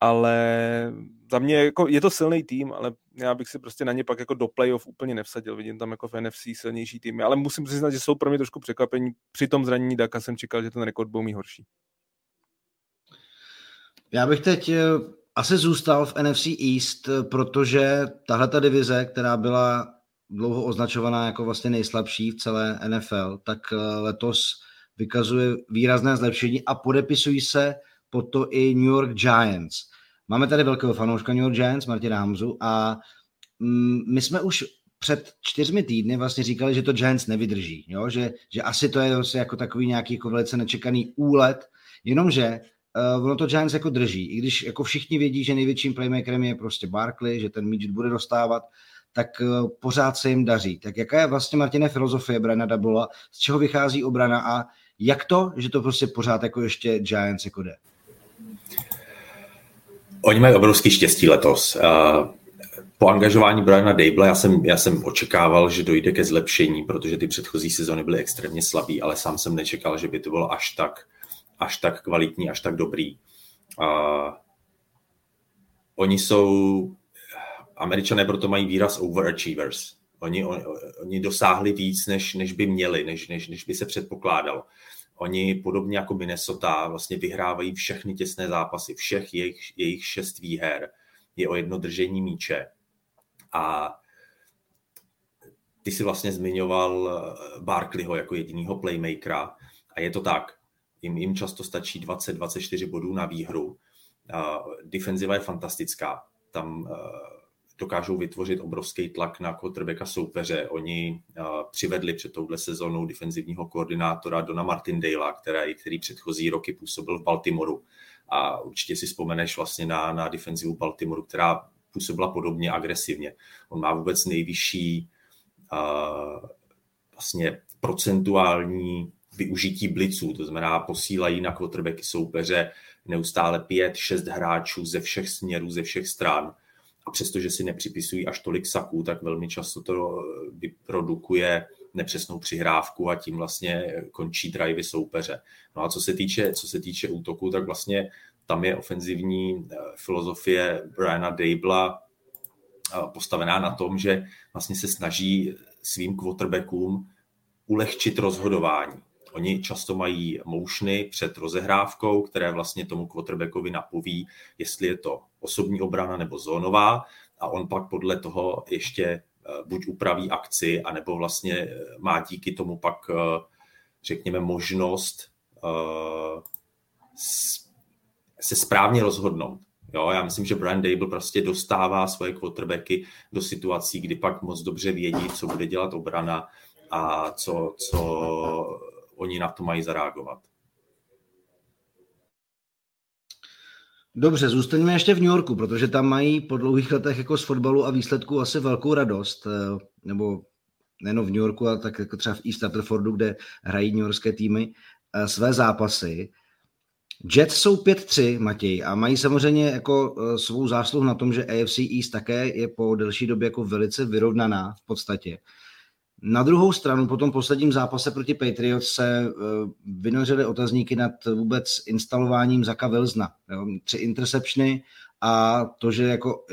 ale za mě jako, je to silný tým, ale já bych si prostě na ně pak jako do playoff úplně nevsadil. Vidím tam jako v NFC silnější týmy, ale musím přiznat, že jsou pro mě trošku překvapení. Při tom zranění Daka jsem čekal, že ten rekord byl mý horší. Já bych teď eh, asi zůstal v NFC East, protože tahle ta divize, která byla dlouho označovaná jako vlastně nejslabší v celé NFL, tak eh, letos vykazuje výrazné zlepšení a podepisují se po to i New York Giants. Máme tady velkého fanouška New York Giants, Martina Hamzu, a mm, my jsme už před čtyřmi týdny vlastně říkali, že to Giants nevydrží, jo? Že, že asi to je vlastně jako takový nějaký jako velice nečekaný úlet, jenomže uh, ono to Giants jako drží. I když jako všichni vědí, že největším playmakerem je prostě Barkley, že ten míč bude dostávat, tak uh, pořád se jim daří. Tak jaká je vlastně, Martine, filozofie Brana Dabula, z čeho vychází obrana a jak to, že to prostě pořád jako ještě Giants jako jde? Oni mají obrovský štěstí letos. Uh, po angažování Briana Dable já jsem, já jsem očekával, že dojde ke zlepšení, protože ty předchozí sezóny byly extrémně slabý, ale sám jsem nečekal, že by to bylo až tak až tak kvalitní, až tak dobrý. A oni jsou, američané proto mají výraz overachievers. Oni, on, oni dosáhli víc, než, než by měli, než, než, než by se předpokládalo. Oni podobně jako Minnesota vlastně vyhrávají všechny těsné zápasy, všech jejich, jejich šest výher je o jedno držení míče. A ty si vlastně zmiňoval Barkleyho jako jedinýho playmakera a je to tak jim, jim často stačí 20-24 bodů na výhru. Uh, defenziva je fantastická. Tam uh, dokážou vytvořit obrovský tlak na quarterbacka soupeře. Oni uh, přivedli před touhle sezónou defenzivního koordinátora Dona Martindale, který, který předchozí roky působil v Baltimoru. A určitě si vzpomeneš vlastně na, na defenzivu Baltimoru, která působila podobně agresivně. On má vůbec nejvyšší uh, vlastně procentuální využití bliců, to znamená posílají na quarterbacky soupeře neustále pět, šest hráčů ze všech směrů, ze všech stran. A přestože si nepřipisují až tolik saků, tak velmi často to vyprodukuje nepřesnou přihrávku a tím vlastně končí drivey soupeře. No a co se týče, co se týče útoku, tak vlastně tam je ofenzivní eh, filozofie Briana Dabla eh, postavená na tom, že vlastně se snaží svým quarterbackům ulehčit rozhodování. Oni často mají motiony před rozehrávkou, které vlastně tomu quarterbackovi napoví, jestli je to osobní obrana nebo zónová a on pak podle toho ještě eh, buď upraví akci, anebo vlastně eh, má díky tomu pak, eh, řekněme, možnost se správně rozhodnout. Jo, já myslím, že Brian Dable prostě dostává svoje quarterbacky do situací, kdy pak moc dobře vědí, co bude dělat obrana a co, co oni na to mají zareagovat. Dobře, zůstaňme ještě v New Yorku, protože tam mají po dlouhých letech jako z fotbalu a výsledku asi velkou radost, eh, nebo nejen v New Yorku, ale tak jako třeba v East Rutherfordu, kde hrají New Yorkské týmy eh, své zápasy. Jets jsou 5-3, Matěj, a mají samozřejmě jako eh, svou zásluhu na tom, že AFC East také je po delší době jako velice vyrovnaná v podstatě. Na druhou stranu po tom posledním zápase proti Patriots se uh, vynořily otazníky nad vůbec instalováním Zaka. Jo? Tři interceptiony a to, že jako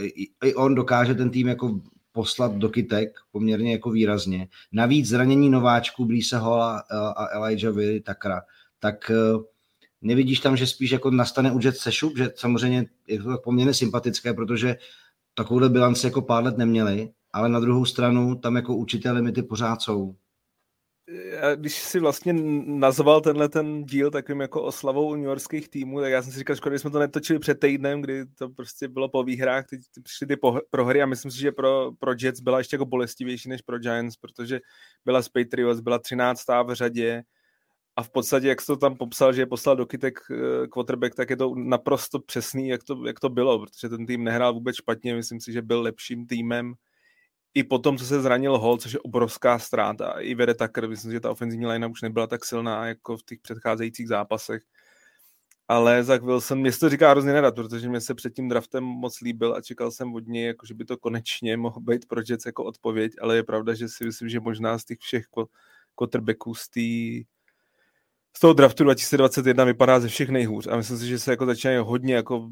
i, on dokáže ten tým jako poslat do kytek poměrně jako výrazně. Navíc zranění nováčků Blíse Hola a Elijah Willy Takra, tak uh, nevidíš tam, že spíš jako nastane u Jet sešup, že samozřejmě je to poměrně sympatické, protože takovouhle bilanci jako pár let neměli, ale na druhou stranu tam jako určité limity pořád jsou. Já, když si vlastně nazval tenhle ten díl takovým jako oslavou Yorkských týmů, tak já jsem si říkal, škoda, jsme to netočili před týdnem, kdy to prostě bylo po výhrách, teď přišly ty prohry a myslím si, že pro, pro Jets byla ještě jako bolestivější než pro Giants, protože byla z Patriots, byla 13. v řadě a v podstatě, jak to tam popsal, že je poslal do kytek eh, quarterback, tak je to naprosto přesný, jak to, jak to bylo, protože ten tým nehrál vůbec špatně, myslím si, že byl lepším týmem, i po tom, co se zranil Hall, což je obrovská ztráta, i vede Tucker, myslím, že ta ofenzivní line už nebyla tak silná jako v těch předcházejících zápasech. Ale Zach Wilson, mě to říká hrozně nerad, protože mě se před tím draftem moc líbil a čekal jsem od něj, jako, že by to konečně mohl být pro Jets jako odpověď, ale je pravda, že si myslím, že možná z těch všech quarterbacků z té z toho draftu 2021 vypadá ze všech nejhůř a myslím si, že se jako začínají hodně jako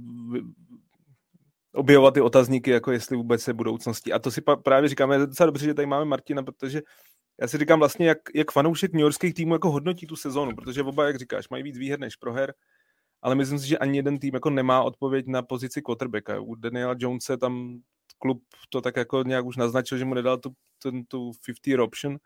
objevovat ty otazníky, jako jestli vůbec je budoucností. A to si právě říkáme, je docela dobře, že tady máme Martina, protože já si říkám vlastně, jak, jak fanoušek New Yorkských týmů jako hodnotí tu sezonu, protože oba, jak říkáš, mají víc výher než proher, ale myslím si, že ani jeden tým jako nemá odpověď na pozici quarterbacka. U Daniela Jonese tam klub to tak jako nějak už naznačil, že mu nedal tu, ten, tu 50 option,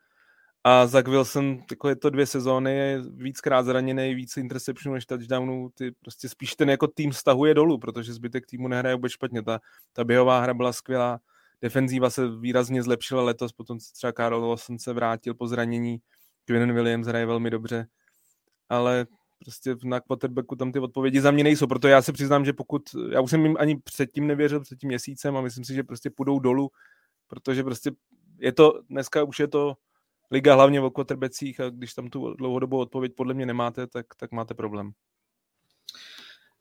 a Zach Wilson, je to dvě sezóny, je víckrát zraněný, víc interceptionů než touchdownů, ty prostě spíš ten jako tým stahuje dolů, protože zbytek týmu nehraje vůbec špatně. Ta, ta běhová hra byla skvělá, defenzíva se výrazně zlepšila letos, potom třeba Karl Lawson se vrátil po zranění, Quinn Williams hraje velmi dobře, ale prostě na quarterbacku tam ty odpovědi za mě nejsou, proto já se přiznám, že pokud, já už jsem jim ani předtím nevěřil, před tím měsícem a myslím si, že prostě půjdou dolů, protože prostě je to, dneska už je to liga hlavně o quarterbackích a když tam tu dlouhodobou odpověď podle mě nemáte, tak, tak máte problém.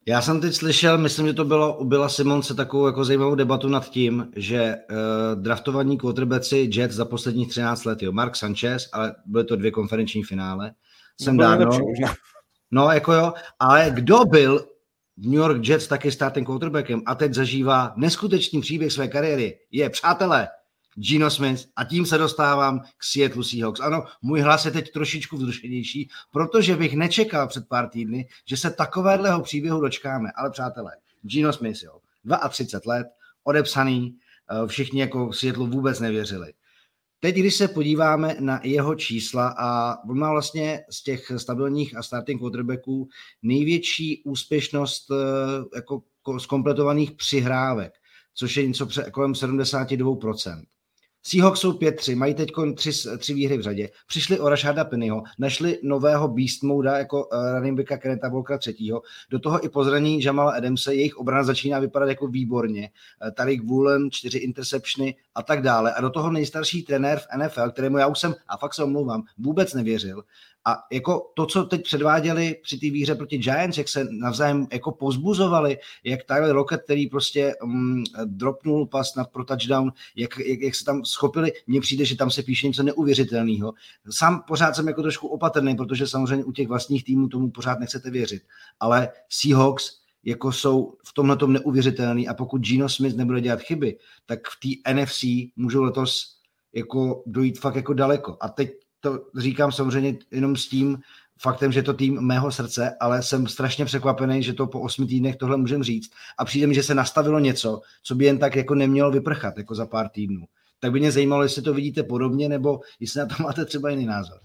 Já jsem teď slyšel, myslím, že to bylo u Billa Simonce takovou jako zajímavou debatu nad tím, že uh, draftovaní quarterbacki Jets za posledních 13 let, jo, Mark Sanchez, ale byly to dvě konferenční finále, jsem dávno. No, jako jo, ale kdo byl v New York Jets taky starting quarterbackem a teď zažívá neskutečný příběh své kariéry, je, přátelé, Gino Smith a tím se dostávám k Seattle Seahawks. Ano, můj hlas je teď trošičku vzrušenější, protože bych nečekal před pár týdny, že se takovéhleho příběhu dočkáme. Ale přátelé, Gino Smith, jo, 32 let, odepsaný, eh, všichni jako Seattle vůbec nevěřili. Teď, když se podíváme na jeho čísla a on má vlastně z těch stabilních a starting quarterbacků největší úspěšnost eh, jako z kompletovaných přihrávek což je něco kolem 72%. Seahawks jsou 5-3, mají teď tři, tři výhry v řadě. Přišli o Rashada Pennyho, našli nového beast moda jako uh, running backa Kenneta Volkera třetího. Do toho i po zranění Jamala Adamse jejich obrana začíná vypadat jako výborně. Uh, Tarik Woolen, čtyři interceptiony a tak dále. A do toho nejstarší trenér v NFL, kterému já už jsem, a fakt se omlouvám, vůbec nevěřil, a jako to, co teď předváděli při té výhře proti Giants, jak se navzájem jako pozbuzovali, jak Tyler Lockett, který prostě um, dropnul pas na pro touchdown, jak, jak, jak, se tam schopili, mně přijde, že tam se píše něco neuvěřitelného. Sám pořád jsem jako trošku opatrný, protože samozřejmě u těch vlastních týmů tomu pořád nechcete věřit. Ale Seahawks jako jsou v tomhle tom neuvěřitelný a pokud Gino Smith nebude dělat chyby, tak v té NFC můžou letos jako dojít fakt jako daleko. A teď to říkám samozřejmě jenom s tím faktem, že to tým mého srdce, ale jsem strašně překvapený, že to po osmi týdnech tohle můžem říct. A přijde mi, že se nastavilo něco, co by jen tak jako nemělo vyprchat jako za pár týdnů. Tak by mě zajímalo, jestli to vidíte podobně, nebo jestli na to máte třeba jiný názor.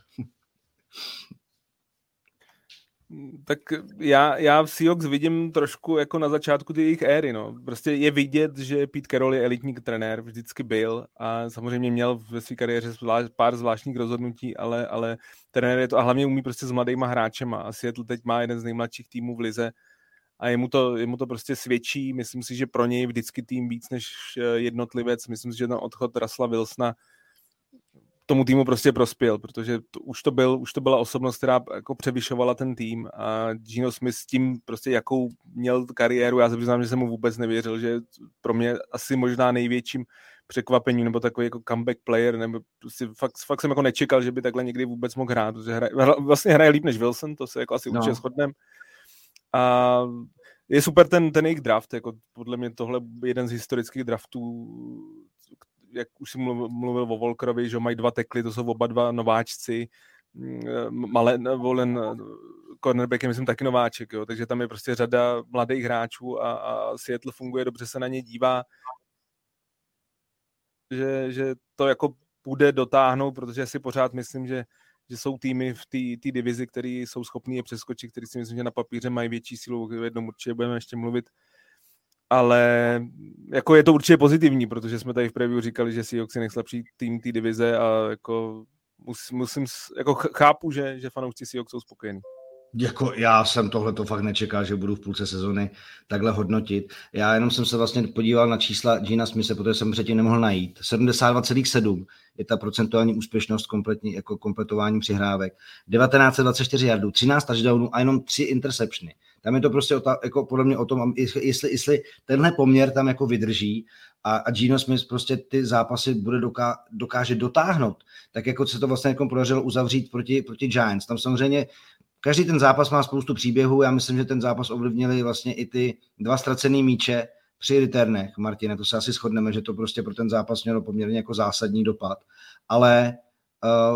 Tak já, já v Seahawks vidím trošku jako na začátku ty jejich éry, no. Prostě je vidět, že Pete Carroll je elitní trenér, vždycky byl a samozřejmě měl ve své kariéře pár zvláštních rozhodnutí, ale, ale trenér je to a hlavně umí prostě s mladýma hráčema a Seattle teď má jeden z nejmladších týmů v lize a jemu to, jemu to prostě svědčí, myslím si, že pro něj vždycky tým víc než eh, jednotlivec, myslím si, že ten odchod Rasla Wilsona tomu týmu prostě prospěl, protože to, už, to byl, už to byla osobnost, která jako převyšovala ten tým a Gino Smith s tím prostě jakou měl kariéru, já se přiznám, že jsem mu vůbec nevěřil, že pro mě asi možná největším překvapením nebo takový jako comeback player, nebo prostě fakt, fakt jsem jako nečekal, že by takhle někdy vůbec mohl hrát, protože hraje, vlastně hraje líp než Wilson, to se jako asi no. určitě shodneme. A je super ten, ten jejich draft, jako podle mě tohle jeden z historických draftů jak už jsem mluvil, mluvil o Volkerovi, že mají dva tekly, to jsou oba dva nováčci, mm, Malen, Volen, cornerback je myslím taky nováček, jo, takže tam je prostě řada mladých hráčů a, a Seattle funguje, dobře se na ně dívá, že, že to jako půjde dotáhnout, protože si pořád myslím, že, že jsou týmy v té divizi, které jsou schopní je přeskočit, který si myslím, že na papíře mají větší sílu, o jednom určitě budeme ještě mluvit, ale jako je to určitě pozitivní, protože jsme tady v preview říkali, že Seahawks je nejslabší tým té divize a jako musím, musím jako chápu, že, že fanoušci Seahawks jsou spokojení. Jako já jsem tohle to fakt nečekal, že budu v půlce sezony takhle hodnotit. Já jenom jsem se vlastně podíval na čísla Gina Smise, protože jsem předtím nemohl najít. 72,7 je ta procentuální úspěšnost kompletní, jako kompletování přihrávek. 1924 jardů, 13 touchdownů a jenom 3 interceptiony. Tam je to prostě o ta, jako podle mě o tom, jestli, jestli tenhle poměr tam jako vydrží a, a Gino Smith prostě ty zápasy bude doká, dokáže dotáhnout, tak jako se to vlastně jako podařilo uzavřít proti, proti Giants. Tam samozřejmě každý ten zápas má spoustu příběhů, já myslím, že ten zápas ovlivnili vlastně i ty dva ztracené míče při returnech, Martine, to se asi shodneme, že to prostě pro ten zápas mělo poměrně jako zásadní dopad, ale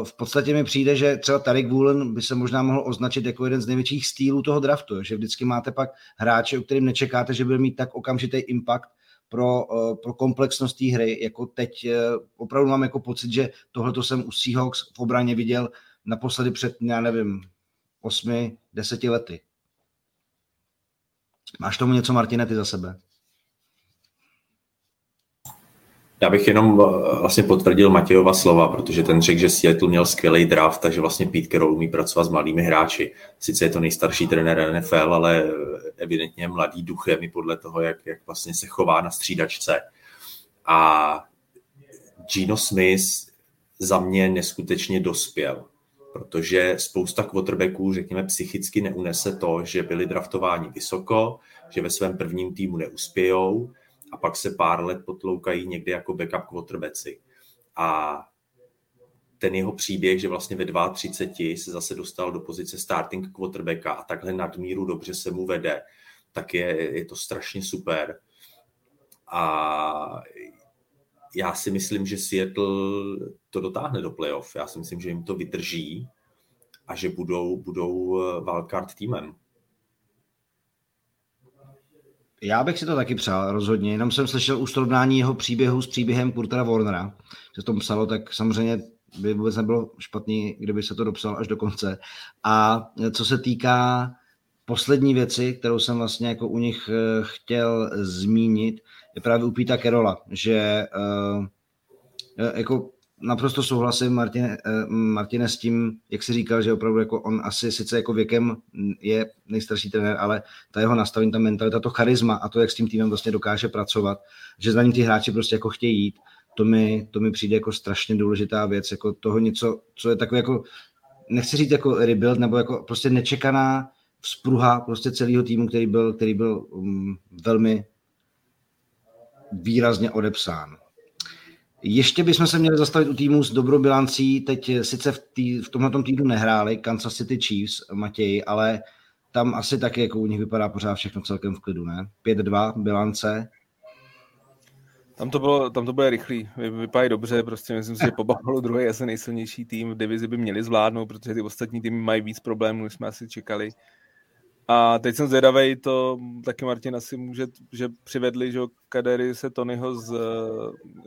v podstatě mi přijde, že třeba Tarik Woolen by se možná mohl označit jako jeden z největších stýlů toho draftu, že vždycky máte pak hráče, u kterým nečekáte, že bude mít tak okamžitý impact pro, uh, pro komplexnost té hry, jako teď uh, opravdu mám jako pocit, že tohle jsem u Seahawks v obraně viděl naposledy před, já nevím, osmi, deseti lety. Máš tomu něco, Martine, ty za sebe? Já bych jenom eh, vlastně potvrdil Matějova slova, protože ten řekl, že Seattle měl skvělý draft, takže vlastně Pete Carroll umí pracovat s mladými hráči. Sice je to nejstarší trenér NFL, ale evidentně mladý duchem i podle toho, jak, jak vlastně se chová na střídačce. A Gino Smith za mě neskutečně dospěl protože spousta quarterbacků, řekněme, psychicky neunese to, že byli draftováni vysoko, že ve svém prvním týmu neuspějou a pak se pár let potloukají někde jako backup quarterbacki. A ten jeho příběh, že vlastně ve 32 se zase dostal do pozice starting quarterbacka a takhle nadmíru dobře se mu vede, tak je, je to strašně super. A já si myslím, že Seattle to dotáhne do playoff. Já si myslím, že jim to vydrží a že budou, budou eh, wildcard týmem. Já bych si to taky přál, rozhodně. Jenom jsem slyšel už srovnání jeho příběhu s příběhem Kurtera Warnera, že to psalo, tak samozřejmě by vůbec nebylo špatný, kdyby se to dopsal až do konce. A co se týká poslední věci, kterou jsem vlastně jako u nich eh, chtěl zmínit, je právě u Píta Kerola, že uh, jako naprosto souhlasím Martine, Martine s tím, jak si říkal, že opravdu jako on asi sice jako věkem je nejstarší trenér, ale ta jeho nastavení, ta mentalita, to charisma a to, jak s tím týmem vlastně dokáže pracovat, že za ním ty hráči prostě jako chtějí jít, to mi, to mi přijde jako strašně důležitá věc, jako toho něco, co je takové jako, nechci říct jako rebuild, nebo jako prostě nečekaná vzpruha prostě celého týmu, který byl, který byl um, velmi výrazně odepsán. Ještě bychom se měli zastavit u týmu s dobrou bilancí. Teď sice v, tý, v tomhle týdnu nehráli Kansas City Chiefs, Matěj, ale tam asi taky jako u nich vypadá pořád všechno celkem v klidu, ne? 5-2 bilance, tam to, bylo, tam to bude rychlý, vypadají dobře, prostě myslím si, že po Buffalo druhý asi nejsilnější tým v divizi by měli zvládnout, protože ty ostatní týmy mají víc problémů, než jsme asi čekali. A teď jsem zvědavý, to taky Martin asi může, že přivedli, že Kadery se Tonyho z,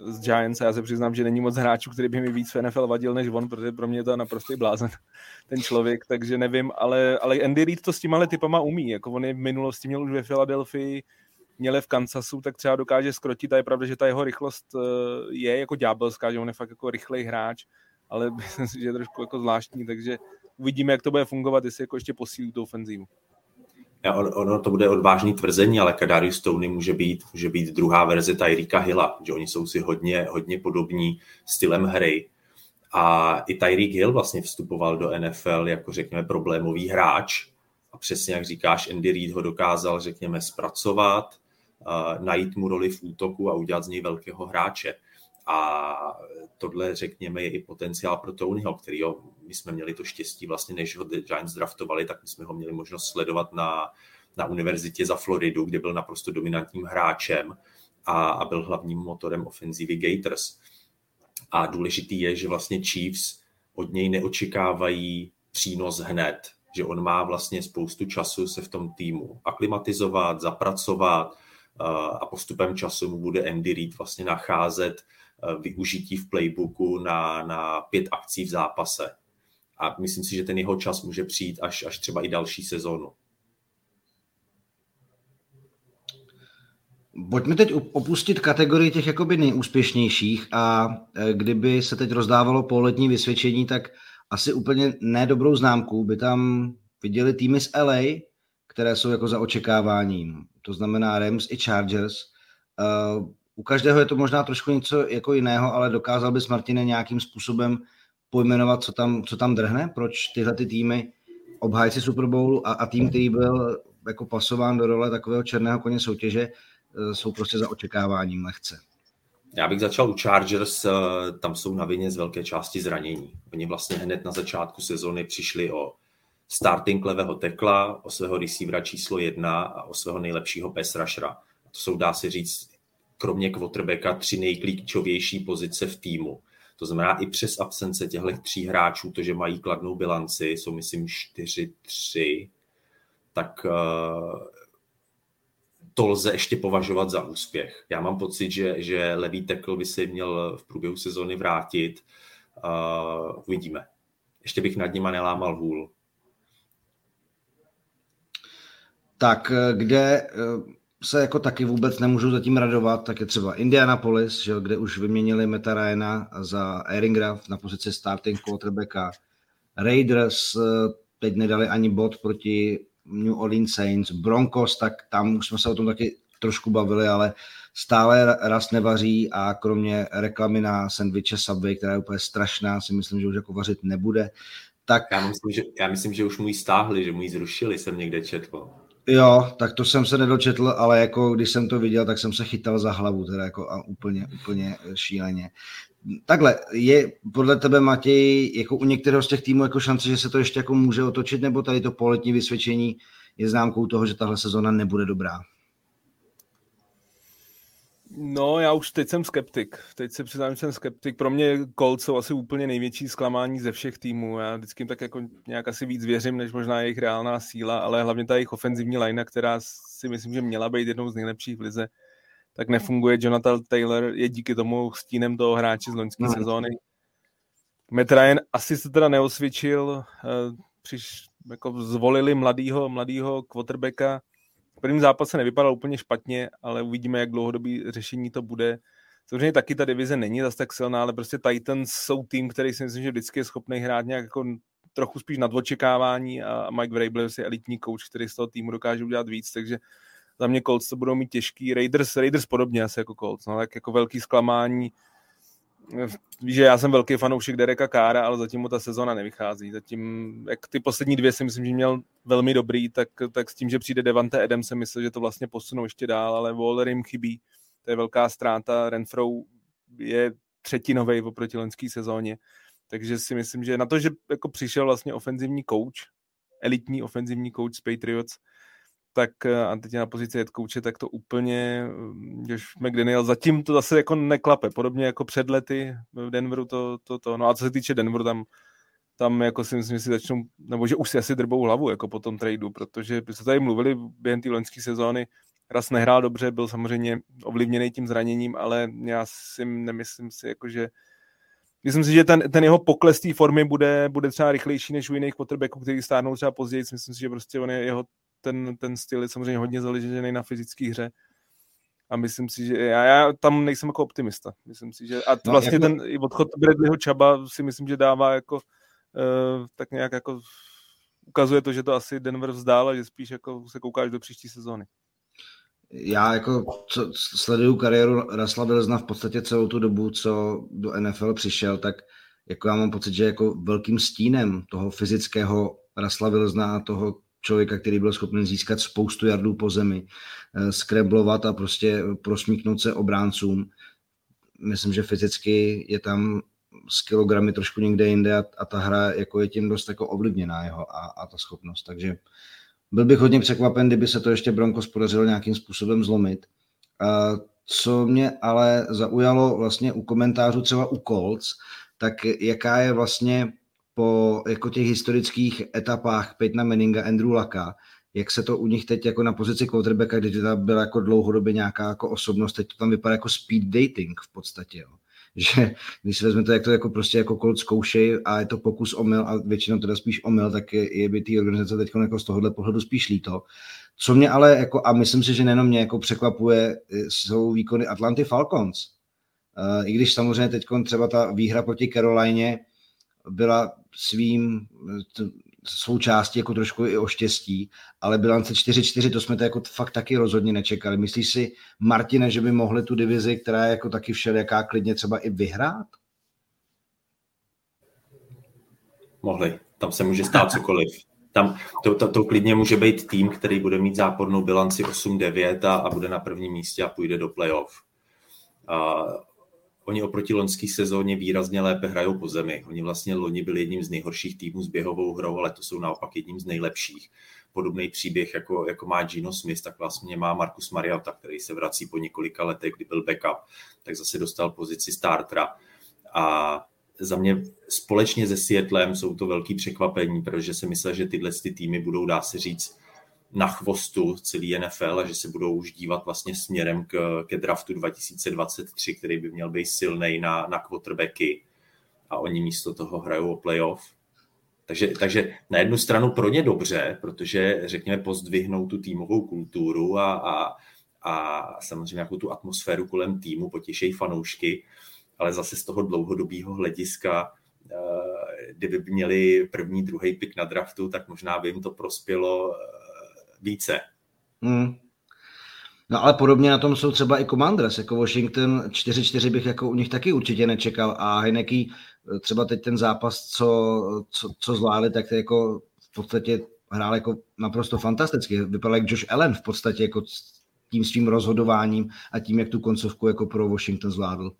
z Giants a já se přiznám, že není moc hráčů, který by mi víc v NFL vadil než on, protože pro mě je to naprostý blázen, ten člověk, takže nevím, ale, ale Andy Reid to s těma typama umí, jako on je v minulosti měl už ve Filadelfii, měli v Kansasu, tak třeba dokáže skrotit a je pravda, že ta jeho rychlost eh, je jako ďábelská, že on je fakt jako rychlej hráč, ale myslím si, že je trošku jako zvláštní, takže uvidíme, jak to bude fungovat, jestli jako ještě posílí tu ofenzívu. On, ono to bude odvážný tvrzení, ale Kadarius Stoney může být, může být druhá verze Tyrika Hilla, že oni jsou si hodně, hodně podobní stylem hry. A i Tyreek Hill vlastně vstupoval do NFL jako řekněme problémový hráč. A přesně jak říkáš, Andy Reid ho dokázal, řekněme, zpracovat, najít mu roli v útoku a udělat z něj velkého hráče. A tohle, řekněme, je i potenciál pro Tonyho, kterýho my jsme měli to štěstí, vlastně než ho Giants draftovali, tak my jsme ho měli možnost sledovat na, na univerzitě za Floridu, kde byl naprosto dominantním hráčem a, a byl hlavním motorem ofenzívy Gators. A důležitý je, že vlastně Chiefs od něj neočekávají přínos hned, že on má vlastně spoustu času se v tom týmu aklimatizovat, zapracovat, a postupem času mu bude Andy Reid vlastně nacházet využití v playbooku na, na pět akcí v zápase. A myslím si, že ten jeho čas může přijít až, až třeba i další sezónu. Pojďme teď opustit kategorii těch jakoby nejúspěšnějších a e, kdyby se teď rozdávalo poletní vysvědčení, tak asi úplně nedobrou známku by tam viděli týmy z LA, které jsou jako za očekáváním to znamená Rams i Chargers. U každého je to možná trošku něco jako jiného, ale dokázal bys Martine nějakým způsobem pojmenovat, co tam, co tam drhne, proč tyhle ty týmy, obhájci Super Bowlu a, a tým, který byl jako pasován do role takového černého koně soutěže, uh, jsou prostě za očekáváním lehce. Já bych začal u Chargers, uh, tam jsou na vině z velké části zranění. Oni vlastně hned na začátku sezóny přišli o starting levého tekla, o svého receivera číslo jedna a o svého nejlepšího pass rushera. To jsou, dá se říct, kromě quarterbacka tři nejklíčovější pozice v týmu. To znamená, i přes absence těchto tří hráčů, to, že mají kladnou bilanci, jsou myslím 4-3, tak uh, to lze ještě považovat za úspěch. Já mám pocit, že, že levý tekl by se měl v průběhu sezóny vrátit. Uh, uvidíme. Ještě bych nad nima nelámal hůl. tak eh, kde eh, se jako taky vůbec nemůžu zatím radovat, tak je třeba Indianapolis, že, kde už vyměnili Meta Ryana za Eringera na pozici starting quarterbacka. Raiders eh, teď nedali ani bod proti New Orleans Saints. Broncos, tak tam už jsme se o tom taky trošku bavili, ale stále raz nevaří a kromě reklamy na sandviče Subway, která je úplně strašná, si myslím, že už jako vařit nebude. Tak... Já myslím, že, já myslím, že už můj stáhli, že můj zrušili, jsem někde četl. Jo, tak to jsem se nedočetl, ale jako když jsem to viděl, tak jsem se chytal za hlavu, teda jako a úplně, úplně šíleně. Takhle, je podle tebe, Matěj, jako u některého z těch týmů jako šance, že se to ještě jako může otočit, nebo tady to poletní vysvědčení je známkou toho, že tahle sezona nebude dobrá? No, já už teď jsem skeptik. Teď se přiznám, že jsem skeptik. Pro mě Colts jsou asi úplně největší zklamání ze všech týmů. Já vždycky jim tak jako nějak asi víc věřím, než možná jejich reálná síla, ale hlavně ta jejich ofenzivní linea, která si myslím, že měla být jednou z nejlepších v lize, tak nefunguje. Jonathan Taylor je díky tomu stínem toho hráče z loňské no. sezóny. Matt Ryan asi se teda neosvědčil, eh, přiš, jako zvolili mladýho, mladýho quarterbacka, prvním zápase nevypadal úplně špatně, ale uvidíme, jak dlouhodobý řešení to bude. Samozřejmě taky ta divize není zase tak silná, ale prostě Titans jsou tým, který si myslím, že vždycky je schopný hrát nějak jako trochu spíš nad očekávání a Mike Vrabel je elitní coach, který z toho týmu dokáže udělat víc, takže za mě Colts to budou mít těžký. Raiders, Raiders podobně asi jako Colts, no, tak jako velký zklamání. Víš, že já jsem velký fanoušek Dereka Kára, ale zatím mu ta sezona nevychází. Zatím, jak ty poslední dvě si myslím, že měl velmi dobrý, tak, tak s tím, že přijde Devante Adam, jsem myslel, že to vlastně posunou ještě dál, ale Waller jim chybí. To je velká ztráta. Renfro je třetinový oproti lenské sezóně. Takže si myslím, že na to, že jako přišel vlastně ofenzivní coach, elitní ofenzivní coach z Patriots, tak eh, a teď je na pozici head coache, tak to úplně, když mm, McDaniel zatím to zase jako neklape, podobně jako před lety v Denveru to, to, to. no a co se týče Denveru, tam, tam jako si myslím, že si začnou, nebo že už si asi drbou hlavu jako po tom tradu, protože se tady mluvili během té loňské sezóny, raz nehrál dobře, byl samozřejmě ovlivněný tím zraněním, ale já si nemyslím si, jako, že Myslím si, že ten, ten jeho pokles té formy bude, bude třeba rychlejší než u jiných quarterbacků, který stárnou třeba později. Myslím si, že prostě on je, jeho ten, ten styl je samozřejmě hodně založený na fyzické hře. A myslím si, že já, já tam nejsem jako optimista. Myslím si, že a no, vlastně jako... ten odchod Bradleyho Čaba si myslím, že dává jako uh, tak nějak jako ukazuje to, že to asi Denver vzdál a že spíš jako se koukáš do příští sezóny já jako co, sleduju kariéru Rasla Vilzna v podstatě celou tu dobu, co do NFL přišel, tak jako já mám pocit, že jako velkým stínem toho fyzického Rasla Vilzna a toho člověka, který byl schopný získat spoustu jardů po zemi, eh, skreblovat a prostě prosmíknout se obráncům. Myslím, že fyzicky je tam s kilogramy trošku někde jinde a, a ta hra jako je tím dost jako ovlivněná jeho a, a ta schopnost. Takže byl bych hodně překvapen, kdyby se to ještě Broncos podařilo nějakým způsobem zlomit. A co mě ale zaujalo vlastně u komentářů třeba u Colts, tak jaká je vlastně po jako těch historických etapách Peytona Manninga, Andrew Laka, jak se to u nich teď jako na pozici quarterbacka, kdy to byla jako dlouhodobě nějaká jako osobnost, teď to tam vypadá jako speed dating v podstatě. Jo. že když si vezmete, jak to jako prostě jako Colt zkoušej a je to pokus omyl a většinou teda spíš omyl, tak je, je by té organizace teď jako z tohohle pohledu spíš líto. Co mě ale, jako, a myslím si, že nejenom mě jako překvapuje, jsou výkony Atlanty Falcons. Uh, I když samozřejmě teď třeba ta výhra proti Carolině byla svým součástí jako trošku i o štěstí, ale bilance 4-4, to jsme to jako fakt taky rozhodně nečekali. Myslíš si, Martine, že by mohli tu divizi, která je jako taky všelijaká, klidně třeba i vyhrát? Mohli. Tam se může stát cokoliv. Tam to, to, to klidně může být tým, který bude mít zápornou bilanci 8-9 a, a bude na prvním místě a půjde do playoff. A Oni oproti loňské sezóně výrazně lépe hrajou po zemi. Oni vlastně loni byli jedním z nejhorších týmů s běhovou hrou, ale to jsou naopak jedním z nejlepších. Podobný příběh, jako, jako má Gino Smith, tak vlastně má Markus Mariota, který se vrací po několika letech, kdy byl backup, tak zase dostal pozici startera. A za mě společně se Seattlem jsou to velký překvapení, protože si myslel, že tyhle ty týmy budou, dá se říct, na chvostu celý NFL a že se budou už dívat vlastně směrem k, ke draftu 2023, který by měl být silný na, na quarterbacky a oni místo toho hrajou o playoff. Takže, takže na jednu stranu pro ně dobře, protože řekněme pozdvihnou tu týmovou kulturu a, a, a samozřejmě nějakou tu atmosféru kolem týmu, potěšejí fanoušky, ale zase z toho dlouhodobého hlediska eh, kdyby měli první, druhý pik na draftu, tak možná by jim to prospělo více. Hmm. No ale podobně na tom jsou třeba i Commanders, jako Washington 4-4 bych jako u nich taky určitě nečekal a Heineke třeba teď ten zápas, co, co, co zvládli, tak to jako v podstatě hrál jako naprosto fantasticky. Vypadal jak Josh Allen v podstatě jako tím svým rozhodováním a tím, jak tu koncovku jako pro Washington zvládl.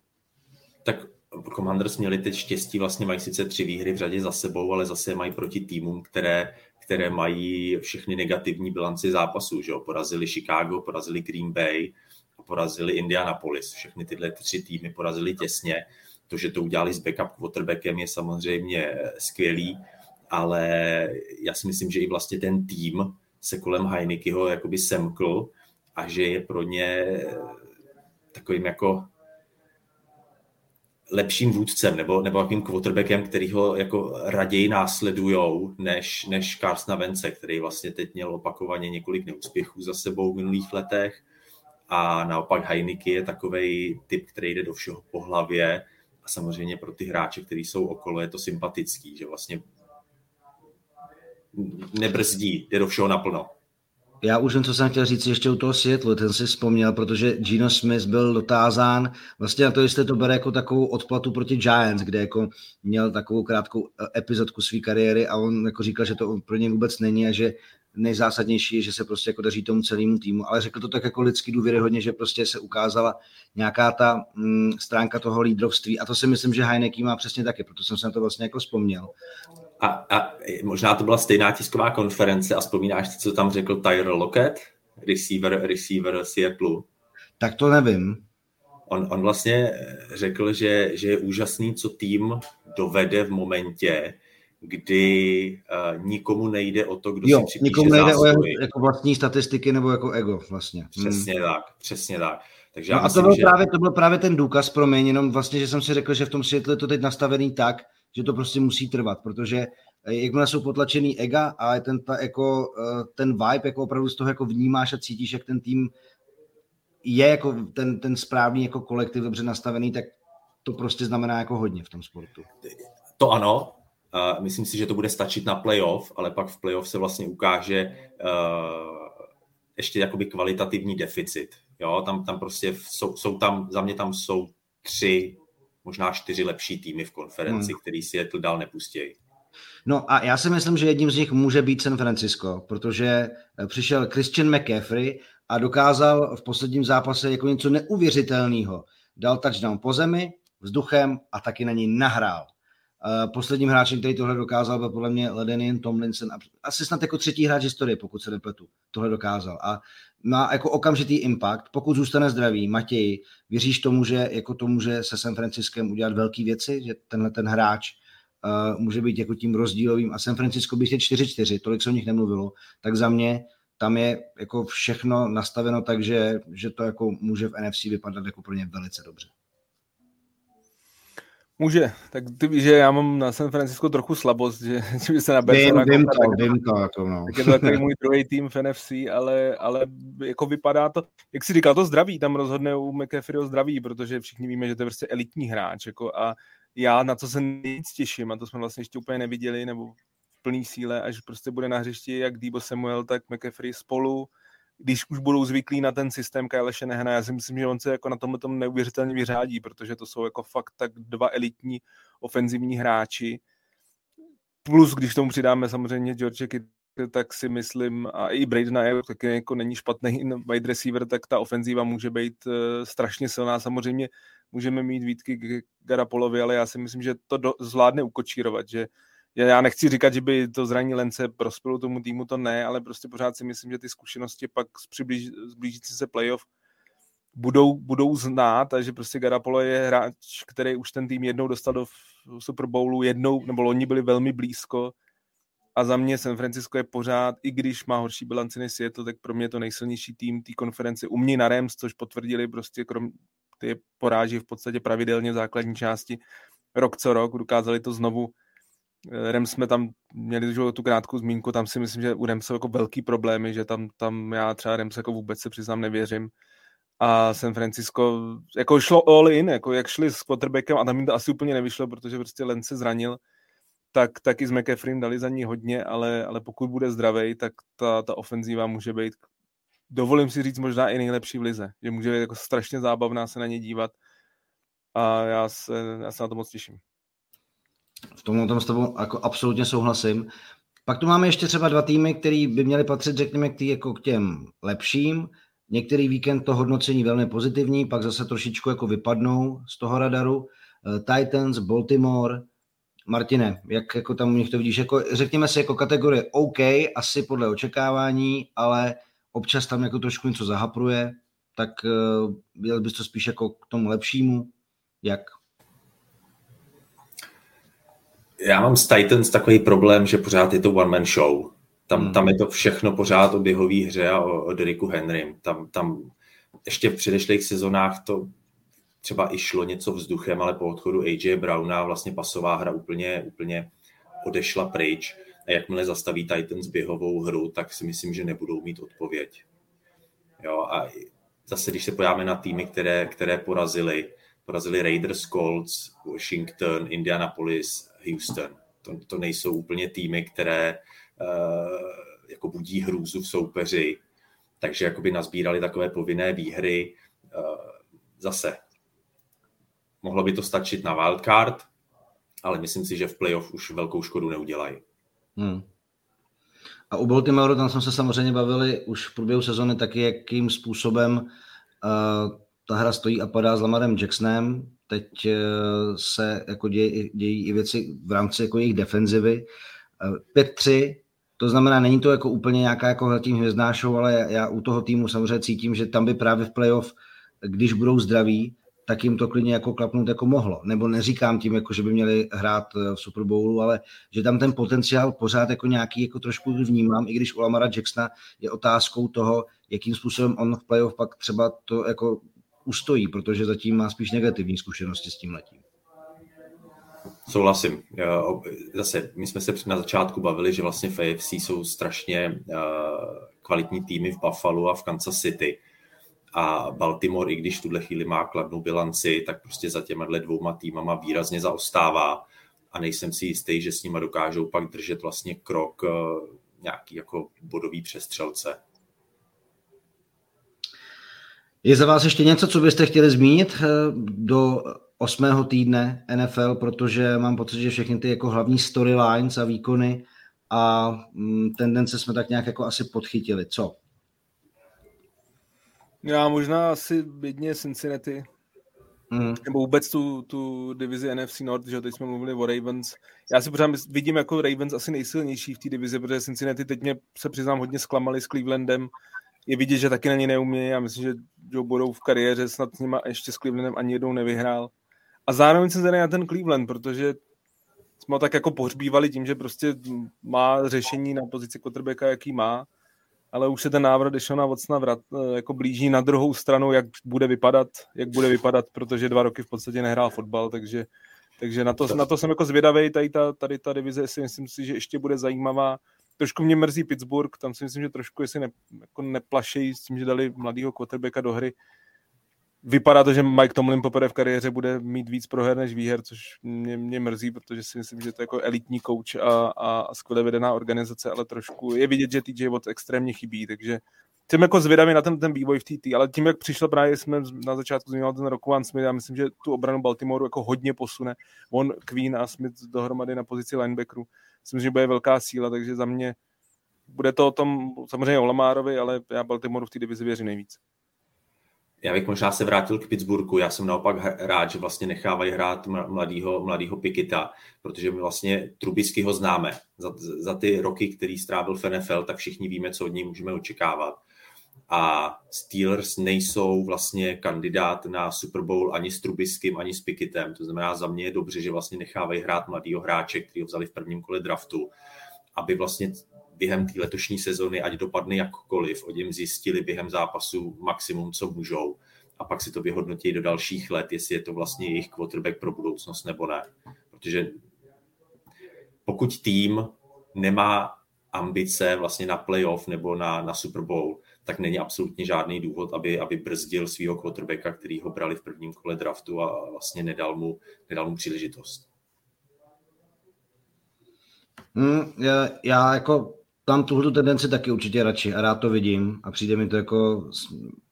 Tak Commanders měli teď štěstí, vlastně mají sice tři výhry v řadě za sebou, ale zase mají proti týmům, které které mají všechny negativní bilanci zápasů. Že jo? Porazili Chicago, porazili Green Bay a porazili Indianapolis. Všechny tyhle tři týmy porazili těsně. To, že to udělali s backup quarterbackem, je samozřejmě skvělý, ale já si myslím, že i vlastně ten tým se kolem Heinekyho jakoby semkl a že je pro ně takovým jako lepším vůdcem nebo, nebo jakým quarterbackem, který ho jako raději následujou, než, než Carsona Vence, který vlastně teď měl opakovaně několik neúspěchů za sebou v minulých letech. A naopak Heineke je takový typ, který jde do všeho po hlavě a samozřejmě pro ty hráče, kteří jsou okolo, je to sympatický, že vlastně nebrzdí, jde do všeho naplno. Já už jen, co jsem chtěl říct ještě u toho světlu, ten si vzpomněl, protože Gino Smith byl dotázán vlastně na to, jestli to bere jako takovou odplatu proti Giants, kde jako měl takovou krátkou e, epizodku své kariéry a on jako říkal, že to pro ně vůbec není a že nejzásadnější je, že se prostě jako daří tomu celému týmu, ale řekl to tak jako lidský důvěryhodně, že prostě se ukázala nějaká ta mm, stránka toho lídrovství a to si myslím, že Heineken má přesně taky, proto jsem se na to vlastně jako vzpomněl. A, a možná to byla stejná tisková konference a vzpomínáš si, co tam řekl Tyler Lockett, receiver, receiver Seattle? Tak to nevím. On, on vlastně řekl, že, že je úžasný, co tým dovede v momentě, kdy uh, nikomu nejde o to, kdo jo, si připíše nikomu nejde zásluhy. o jeho, jako vlastní statistiky nebo jako ego vlastně. Přesně hmm. tak, přesně tak. Takže no já myslím, a to byl, že... právě, to byl právě ten důkaz pro mě, jenom vlastně, že jsem si řekl, že v tom světle je to teď nastavený tak, že to prostě musí trvat, protože eh, jakmile jsou potlačený ega a ten, ta, jako, eh, ten vibe jako opravdu z toho jako vnímáš a cítíš, jak ten tým je jako ten, ten správný jako kolektiv dobře nastavený, tak to prostě znamená jako hodně v tom sportu. To ano, Uh, myslím si, že to bude stačit na playoff, ale pak v playoff se vlastně ukáže uh, ještě jakoby kvalitativní deficit. Jo, tam, tam prostě jsou, jsou tam, za mě tam jsou tři, možná čtyři lepší týmy v konferenci, hmm. který Seattle dál nepustějí. No a já si myslím, že jedním z nich může být San Francisco, protože eh, přišel Christian McCaffrey a dokázal v posledním zápase jako něco neuvěřitelného. Dal touchdown po zemi, vzduchem a taky na něj nahrál. Uh, posledním hráčem, který tohle dokázal, byl podle mě Ledenin Tomlinson. Asi snad jako třetí hráč historie, pokud se nepletu. Tohle dokázal. A má jako okamžitý impact. Pokud zůstane zdravý, Matěj, věříš tomu, že jako to může se San Franciskem udělat velké věci, že tenhle ten hráč uh, může být jako tím rozdílovým. A San Francisco bych je 4-4, tolik se o nich nemluvilo, tak za mě tam je jako všechno nastaveno tak, že, že to jako může v NFC vypadat jako pro ně velice dobře. Může, tak ty víš, že já mám na San Francisco trochu slabost, že, že by se na Vím, vím to, vím to, jako no. Tak je to takový můj druhý tým v NFC, ale, ale jako vypadá to, jak jsi říkal, to zdraví, tam rozhodne u McAfee zdraví, protože všichni víme, že to je prostě elitní hráč, jako a já na co se nejvíc těším, a to jsme vlastně ještě úplně neviděli, nebo v plný síle, až prostě bude na hřišti jak Debo Samuel, tak McAfee spolu, když už budou zvyklí na ten systém Kyle Shanahana, já si myslím, že on se jako na tomhle tom neuvěřitelně vyřádí, protože to jsou jako fakt tak dva elitní ofenzivní hráči. Plus, když tomu přidáme samozřejmě George tak si myslím, a i Bradena je taky jako není špatný wide receiver, tak ta ofenzíva může být uh, strašně silná. Samozřejmě můžeme mít výtky k Garapolovi, ale já si myslím, že to do, zvládne ukočírovat, že já nechci říkat, že by to zraní Lence prospělo tomu týmu, to ne, ale prostě pořád si myslím, že ty zkušenosti pak z přiblíž, zblížící se playoff budou, budou znát a že prostě Garapolo je hráč, který už ten tým jednou dostal do Super Bowlu, jednou, nebo loni byli velmi blízko a za mě San Francisco je pořád, i když má horší bilanci než Seattle, tak pro mě to nejsilnější tým té konference. U mě na Rams, což potvrdili prostě krom ty poráží v podstatě pravidelně v základní části rok co rok, dokázali to znovu Rem jsme tam měli že, tu krátkou zmínku, tam si myslím, že u Rem jsou jako velký problémy, že tam, tam já třeba Rem jako vůbec se přiznám nevěřím. A San Francisco jako šlo all in, jako jak šli s quarterbackem a tam jim to asi úplně nevyšlo, protože prostě Len se zranil, tak, tak i s McAfrey dali za ní hodně, ale, ale pokud bude zdravý, tak ta, ta ofenzíva může být, dovolím si říct, možná i nejlepší v lize, že může být jako strašně zábavná se na ně dívat a já se, já se na to moc těším. V tom tom s tebou jako absolutně souhlasím. Pak tu máme ještě třeba dva týmy, které by měly patřit, řekněme, k, tý, jako k těm lepším. Některý víkend to hodnocení velmi pozitivní, pak zase trošičku jako vypadnou z toho radaru. Eh, Titans, Baltimore, Martine, jak jako tam u nich to vidíš? Jako, řekněme si jako kategorie OK, asi podle očekávání, ale občas tam jako trošku něco zahapruje, tak uh, viděl bys to spíš jako k tomu lepšímu? Jak? Já mám s Titans takový problém, že pořád je to one-man show. Tam, hmm. tam je to všechno pořád o běhové hře a o, o Derriku Henrym. Tam, tam ještě v předešlých sezonách to třeba i šlo něco vzduchem, ale po odchodu AJ Browna vlastně pasová hra úplně, úplně odešla pryč. A jakmile zastaví Titans běhovou hru, tak si myslím, že nebudou mít odpověď. Jo, a zase, když se podíváme na týmy, které, které porazili, porazili Raiders, Colts, Washington, Indianapolis, Houston. To, to nejsou úplně týmy, které uh, jako budí hrůzu v soupeři, takže jakoby nazbírali takové povinné výhry. Uh, zase, mohlo by to stačit na wildcard, ale myslím si, že v playoff už velkou škodu neudělají. Hmm. A u Baltimore tam jsme se samozřejmě bavili už v průběhu sezóny taky, jakým způsobem uh, ta hra stojí a padá s Lamarem Jacksonem. Teď uh, se jako dějí, dějí i věci v rámci jako jejich defenzivy. Uh, 5-3, to znamená, není to jako úplně nějaká jako tím hvězdná show, ale já u toho týmu samozřejmě cítím, že tam by právě v playoff, když budou zdraví, tak jim to klidně jako klapnout jako mohlo. Nebo neříkám tím, jako, že by měli hrát eh, v Super Bowlu, ale že tam ten potenciál pořád jako nějaký jako trošku vnímám, i když u Lamara Jacksona je otázkou toho, jakým způsobem on v playoff pak třeba to jako ustojí, protože zatím má spíš negativní zkušenosti s tím letím. Souhlasím. Zase, my jsme se na začátku bavili, že vlastně v AFC jsou strašně eh, kvalitní týmy v Buffalo a v Kansas City a Baltimore, i když v tuhle chvíli má kladnou bilanci, tak prostě za těma dvouma týmama výrazně zaostává a nejsem si jistý, že s nima dokážou pak držet vlastně krok eh, nějaký jako bodový přestřelce. Je za vás ještě něco, co byste chtěli zmínit eh, do osmého týdne NFL, protože mám pocit, že všechny ty jako hlavní storylines a výkony a mm, tendence jsme tak nějak jako asi podchytili. Co? Já možná asi jedně Cincinnati, mm. nebo vůbec tu, tu divizi NFC North, že teď jsme mluvili o Ravens. Já si pořád vidím jako Ravens asi nejsilnější v té divizi, protože Cincinnati teď mě se přiznám hodně zklamali s Clevelandem. Je vidět, že taky na ně neumí a myslím, že Joe budou v kariéře snad s nima ještě s Clevelandem ani jednou nevyhrál. A zároveň jsem zvědavý na ten Cleveland, protože jsme ho tak jako pohřbívali tím, že prostě má řešení na pozici quarterbacka, jaký má ale už se ten návrat Dešona Watsona vrat, eh, jako blíží na druhou stranu, jak bude vypadat, jak bude vypadat, protože dva roky v podstatě nehrál fotbal, takže, takže na, to, na to jsem jako zvědavý, tady ta, tady ta divize si myslím si, že ještě bude zajímavá. Trošku mě mrzí Pittsburgh, tam si myslím, že trošku jestli ne, jako neplašejí s tím, že dali mladého quarterbacka do hry, vypadá to, že Mike Tomlin poprvé v kariéře bude mít víc proher než výher, což mě, mě mrzí, protože si myslím, že to je jako elitní coach a, a, skvěle vedená organizace, ale trošku je vidět, že TJ Watt extrémně chybí, takže jsem jako zvědavý na ten, ten vývoj v TT, ale tím, jak přišel právě, jsme na začátku zmiňoval ten Rokovan Smith, já myslím, že tu obranu Baltimoreu jako hodně posune. On, Queen a Smith dohromady na pozici linebackeru. Myslím, že bude velká síla, takže za mě bude to o tom samozřejmě o Lamárovi, ale já Baltimoreu v té divizi věřím nejvíc. Já bych možná se vrátil k Pittsburghu. Já jsem naopak rád, že vlastně nechávají hrát mladýho, mladýho Pikita, protože my vlastně Trubisky ho známe. Za, za ty roky, který strávil v NFL, tak všichni víme, co od něj můžeme očekávat. A Steelers nejsou vlastně kandidát na Super Bowl ani s Trubiským, ani s Pikitem. To znamená, za mě je dobře, že vlastně nechávají hrát mladýho hráče, který ho vzali v prvním kole draftu, aby vlastně během té letošní sezony, ať dopadne jakkoliv, o něm zjistili během zápasu maximum, co můžou a pak si to vyhodnotí do dalších let, jestli je to vlastně jejich quarterback pro budoucnost nebo ne. Protože pokud tým nemá ambice vlastně na playoff nebo na, na Super Bowl, tak není absolutně žádný důvod, aby, aby brzdil svého quarterbacka, který ho brali v prvním kole draftu a vlastně nedal mu, nedal mu příležitost. Hmm, já, já jako tam tuhle tendenci taky určitě radši a rád to vidím a přijde mi to jako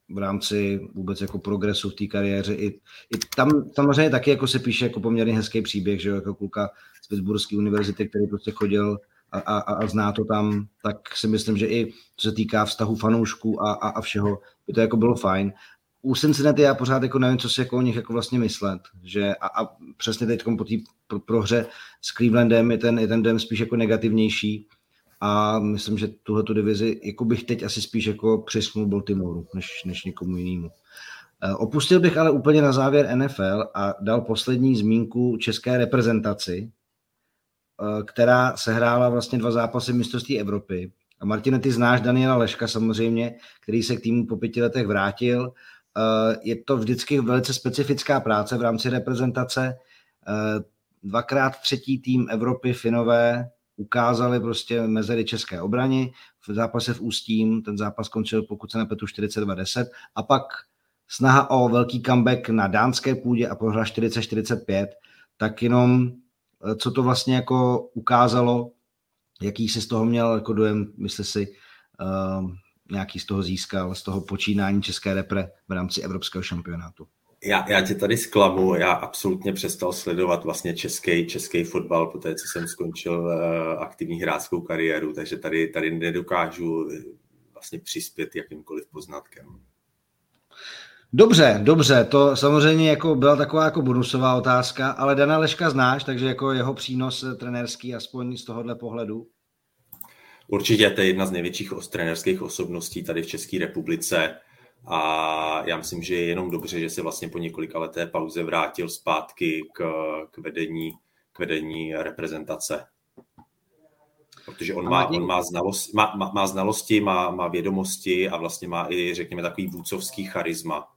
v rámci vůbec jako progresu v té kariéře. I, I, tam samozřejmě taky jako se píše jako poměrně hezký příběh, že jo, jako kluka z Pittsburghské univerzity, který prostě chodil a, a, a zná to tam, tak si myslím, že i co se týká vztahu fanoušků a, a, a všeho, by to jako bylo fajn. U Cincinnati já pořád jako nevím, co si jako o nich jako vlastně myslet, že a, a přesně teď po té pro, prohře s Clevelandem je ten, je ten den spíš jako negativnější, a myslím, že tuhle divizi jako bych teď asi spíš jako přisnul Baltimoreu, než, než někomu jinému. Eh, opustil bych ale úplně na závěr NFL a dal poslední zmínku české reprezentaci, která sehrála vlastně dva zápasy mistrovství Evropy. A Martine, ty znáš Daniela Leška samozřejmě, který se k týmu po pěti letech vrátil je to vždycky velice specifická práce v rámci reprezentace. Dvakrát třetí tým Evropy Finové ukázali prostě mezery české obrany v zápase v Ústím, ten zápas skončil, pokud se nepletu, 42-10 a pak snaha o velký comeback na dánské půdě a prohra 40-45, tak jenom eh, co to vlastně jako ukázalo, jaký si z toho měl jako dojem, myslíte si, uh, nějaký z toho získal, z toho počínání české repre v rámci evropského šampionátu? Já, já tě tady zklamu, já absolutně přestal sledovat vlastně český, český fotbal po té, co jsem skončil uh, aktivní hráčskou kariéru, takže tady, tady nedokážu vlastně přispět jakýmkoliv poznatkem. Dobře, dobře, to samozřejmě jako byla taková jako bonusová otázka, ale Dana Leška znáš, takže jako jeho přínos eh, trenérský, aspoň z tohohle pohledu? Určitě to je jedna z největších trenérských osobností tady v České republice a já myslím, že je jenom dobře, že se vlastně po několika leté pauze vrátil zpátky k, k, vedení, k vedení reprezentace. Protože on má, on má, znalost, má, má, má znalosti, má, má vědomosti a vlastně má i, řekněme, takový vůcovský charisma.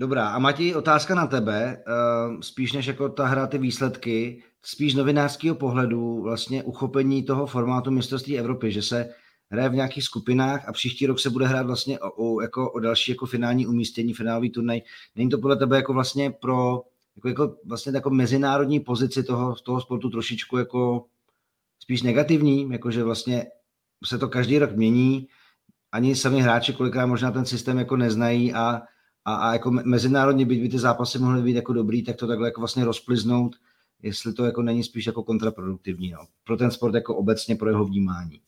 Dobrá, a Matěj, otázka na tebe, uh, spíš než jako ta hra, ty výsledky, spíš novinářského pohledu, vlastně uchopení toho formátu mistrovství Evropy, že se hraje v nějakých skupinách a příští rok se bude hrát vlastně o, o, jako o další jako finální umístění, finálový turnaj. Není to podle tebe jako vlastně pro jako, jako vlastně jako mezinárodní pozici toho, toho sportu trošičku jako spíš negativní, jakože vlastně se to každý rok mění, ani sami hráči kolikrát možná ten systém jako neznají a a, a jako mezinárodně byť by ty zápasy mohly být jako dobrý, tak to takhle jako vlastně rozpliznout, jestli to jako není spíš jako kontraproduktivní, no. pro ten sport jako obecně, pro jeho vnímání.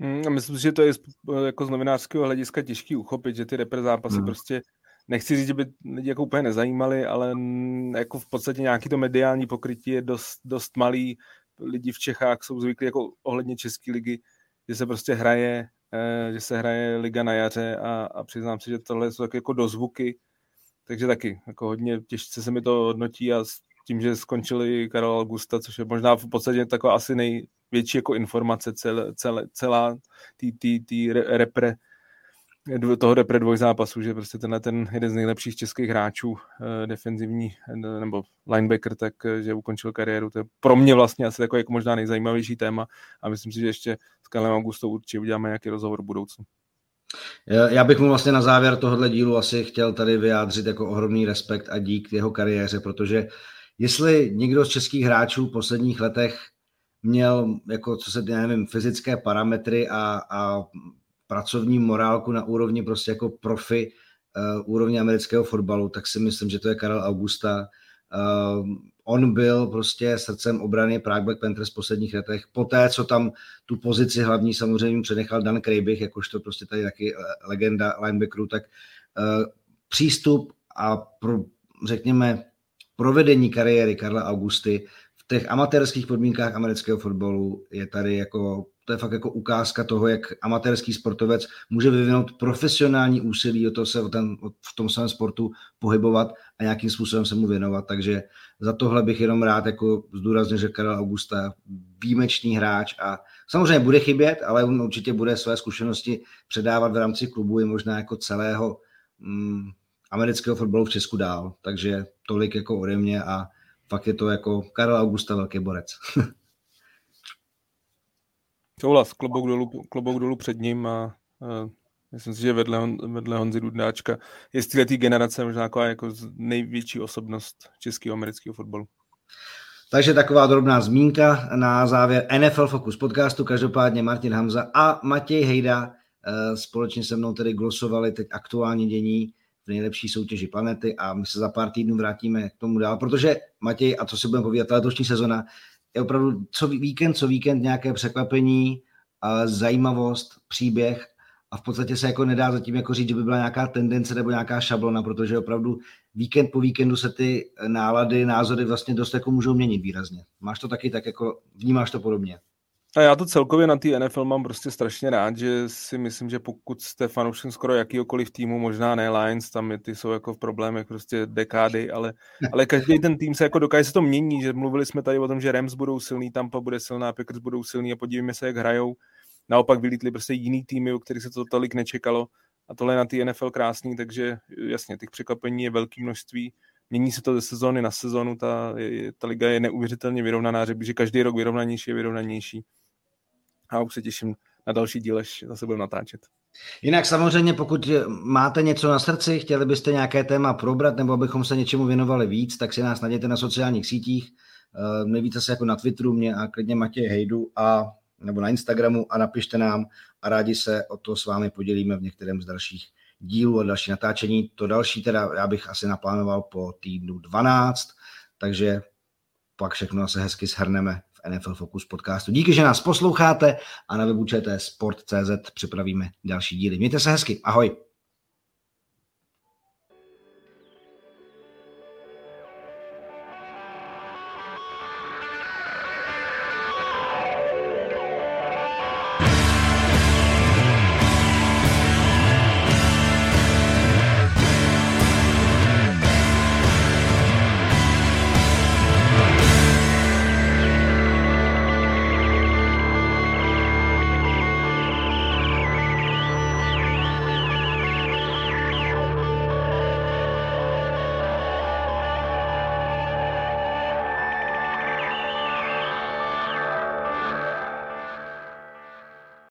Hmm, myslím si, že to je jako z novinářského hlediska těžký uchopit, že ty repre zápasy hmm. prostě nechci říct, že by lidi jako úplně nezajímali, ale jako v podstatě nějaký to mediální pokrytí je dost, dost malý. Lidi v Čechách jsou zvyklí jako ohledně České ligy, že se prostě hraje že se hraje liga na jaře a, a přiznám se, že tohle jsou taky jako dozvuky, takže taky jako hodně těžce se mi to hodnotí a s tím, že skončili Karol Augusta, což je možná v podstatě taková asi největší jako informace celé, celé, celá tý, tý, tý repre toho repre dvoj zápasu, že prostě tenhle ten jeden z nejlepších českých hráčů eh, defenzivní eh, nebo linebacker, tak eh, že ukončil kariéru. To je pro mě vlastně asi jako, jako možná nejzajímavější téma a myslím si, že ještě s Karlem Augustou určitě uděláme nějaký rozhovor v budoucnu. Já bych mu vlastně na závěr tohohle dílu asi chtěl tady vyjádřit jako ohromný respekt a dík jeho kariéře, protože jestli někdo z českých hráčů v posledních letech měl, jako co se, nevím, fyzické parametry a, a pracovní morálku na úrovni prostě jako profi uh, úrovně amerického fotbalu, tak si myslím, že to je Karel Augusta. Uh, on byl prostě srdcem obrany Prague Black Panthers v posledních letech. Poté, co tam tu pozici hlavní samozřejmě přenechal Dan Krejbich, jakožto prostě tady taky legenda linebackerů, tak uh, přístup a pro, řekněme provedení kariéry Karla Augusty v těch amatérských podmínkách amerického fotbalu je tady jako to je fakt jako ukázka toho, jak amatérský sportovec může vyvinout profesionální úsilí o to se o ten, o, v tom svém sportu pohybovat a nějakým způsobem se mu věnovat. Takže za tohle bych jenom rád jako zdůraznil, že Karel Augusta výjimečný hráč a samozřejmě bude chybět, ale on určitě bude své zkušenosti předávat v rámci klubu i možná jako celého mm, amerického fotbalu v Česku dál. Takže tolik jako ode mě a fakt je to jako Karel Augusta velký borec. Souhlas, klobouk dolů, klobouk dolů před ním a, a myslím si, že vedle, vedle Honzy Dudnáčka je z této generace možná jako, jako největší osobnost českého amerického fotbalu. Takže taková drobná zmínka na závěr NFL Focus podcastu. Každopádně Martin Hamza a Matěj Hejda eh, společně se mnou tedy glosovali teď aktuální dění v nejlepší soutěži planety a my se za pár týdnů vrátíme k tomu dál, protože Matěj, a co si budeme povídat, letošní sezona je opravdu co víkend, co víkend nějaké překvapení, zajímavost, příběh a v podstatě se jako nedá zatím jako říct, že by byla nějaká tendence nebo nějaká šablona, protože opravdu víkend po víkendu se ty nálady, názory vlastně dost jako můžou měnit výrazně. Máš to taky tak jako, vnímáš to podobně? A já to celkově na té NFL mám prostě strašně rád, že si myslím, že pokud jste fanouškem skoro jakýkoliv týmu, možná ne Lions, tam ty jsou jako v problémech prostě dekády, ale, ale každý ten tým se jako dokáže se to mění, že mluvili jsme tady o tom, že Rams budou silný, Tampa bude silná, Packers budou silný a podívejme se, jak hrajou. Naopak vylítli prostě jiný týmy, u kterých se to tolik nečekalo a tohle je na té NFL krásný, takže jasně, těch překvapení je velké množství. Mění se to ze sezóny na sezónu, ta, ta liga je neuvěřitelně vyrovnaná, řekl že každý rok vyrovnanější je vyrovnanější. A už se těším na další díl, až zase budeme natáčet. Jinak samozřejmě, pokud máte něco na srdci, chtěli byste nějaké téma probrat, nebo abychom se něčemu věnovali víc, tak si nás nadějte na sociálních sítích. Eh, nejvíce se jako na Twitteru, mě a klidně Matěj Hejdu a nebo na Instagramu a napište nám a rádi se o to s vámi podělíme v některém z dalších dílů a další natáčení. To další teda já bych asi naplánoval po týdnu 12, takže pak všechno se hezky shrneme NFL Focus podcastu. Díky, že nás posloucháte a na webu sport.cz připravíme další díly. Mějte se hezky. Ahoj.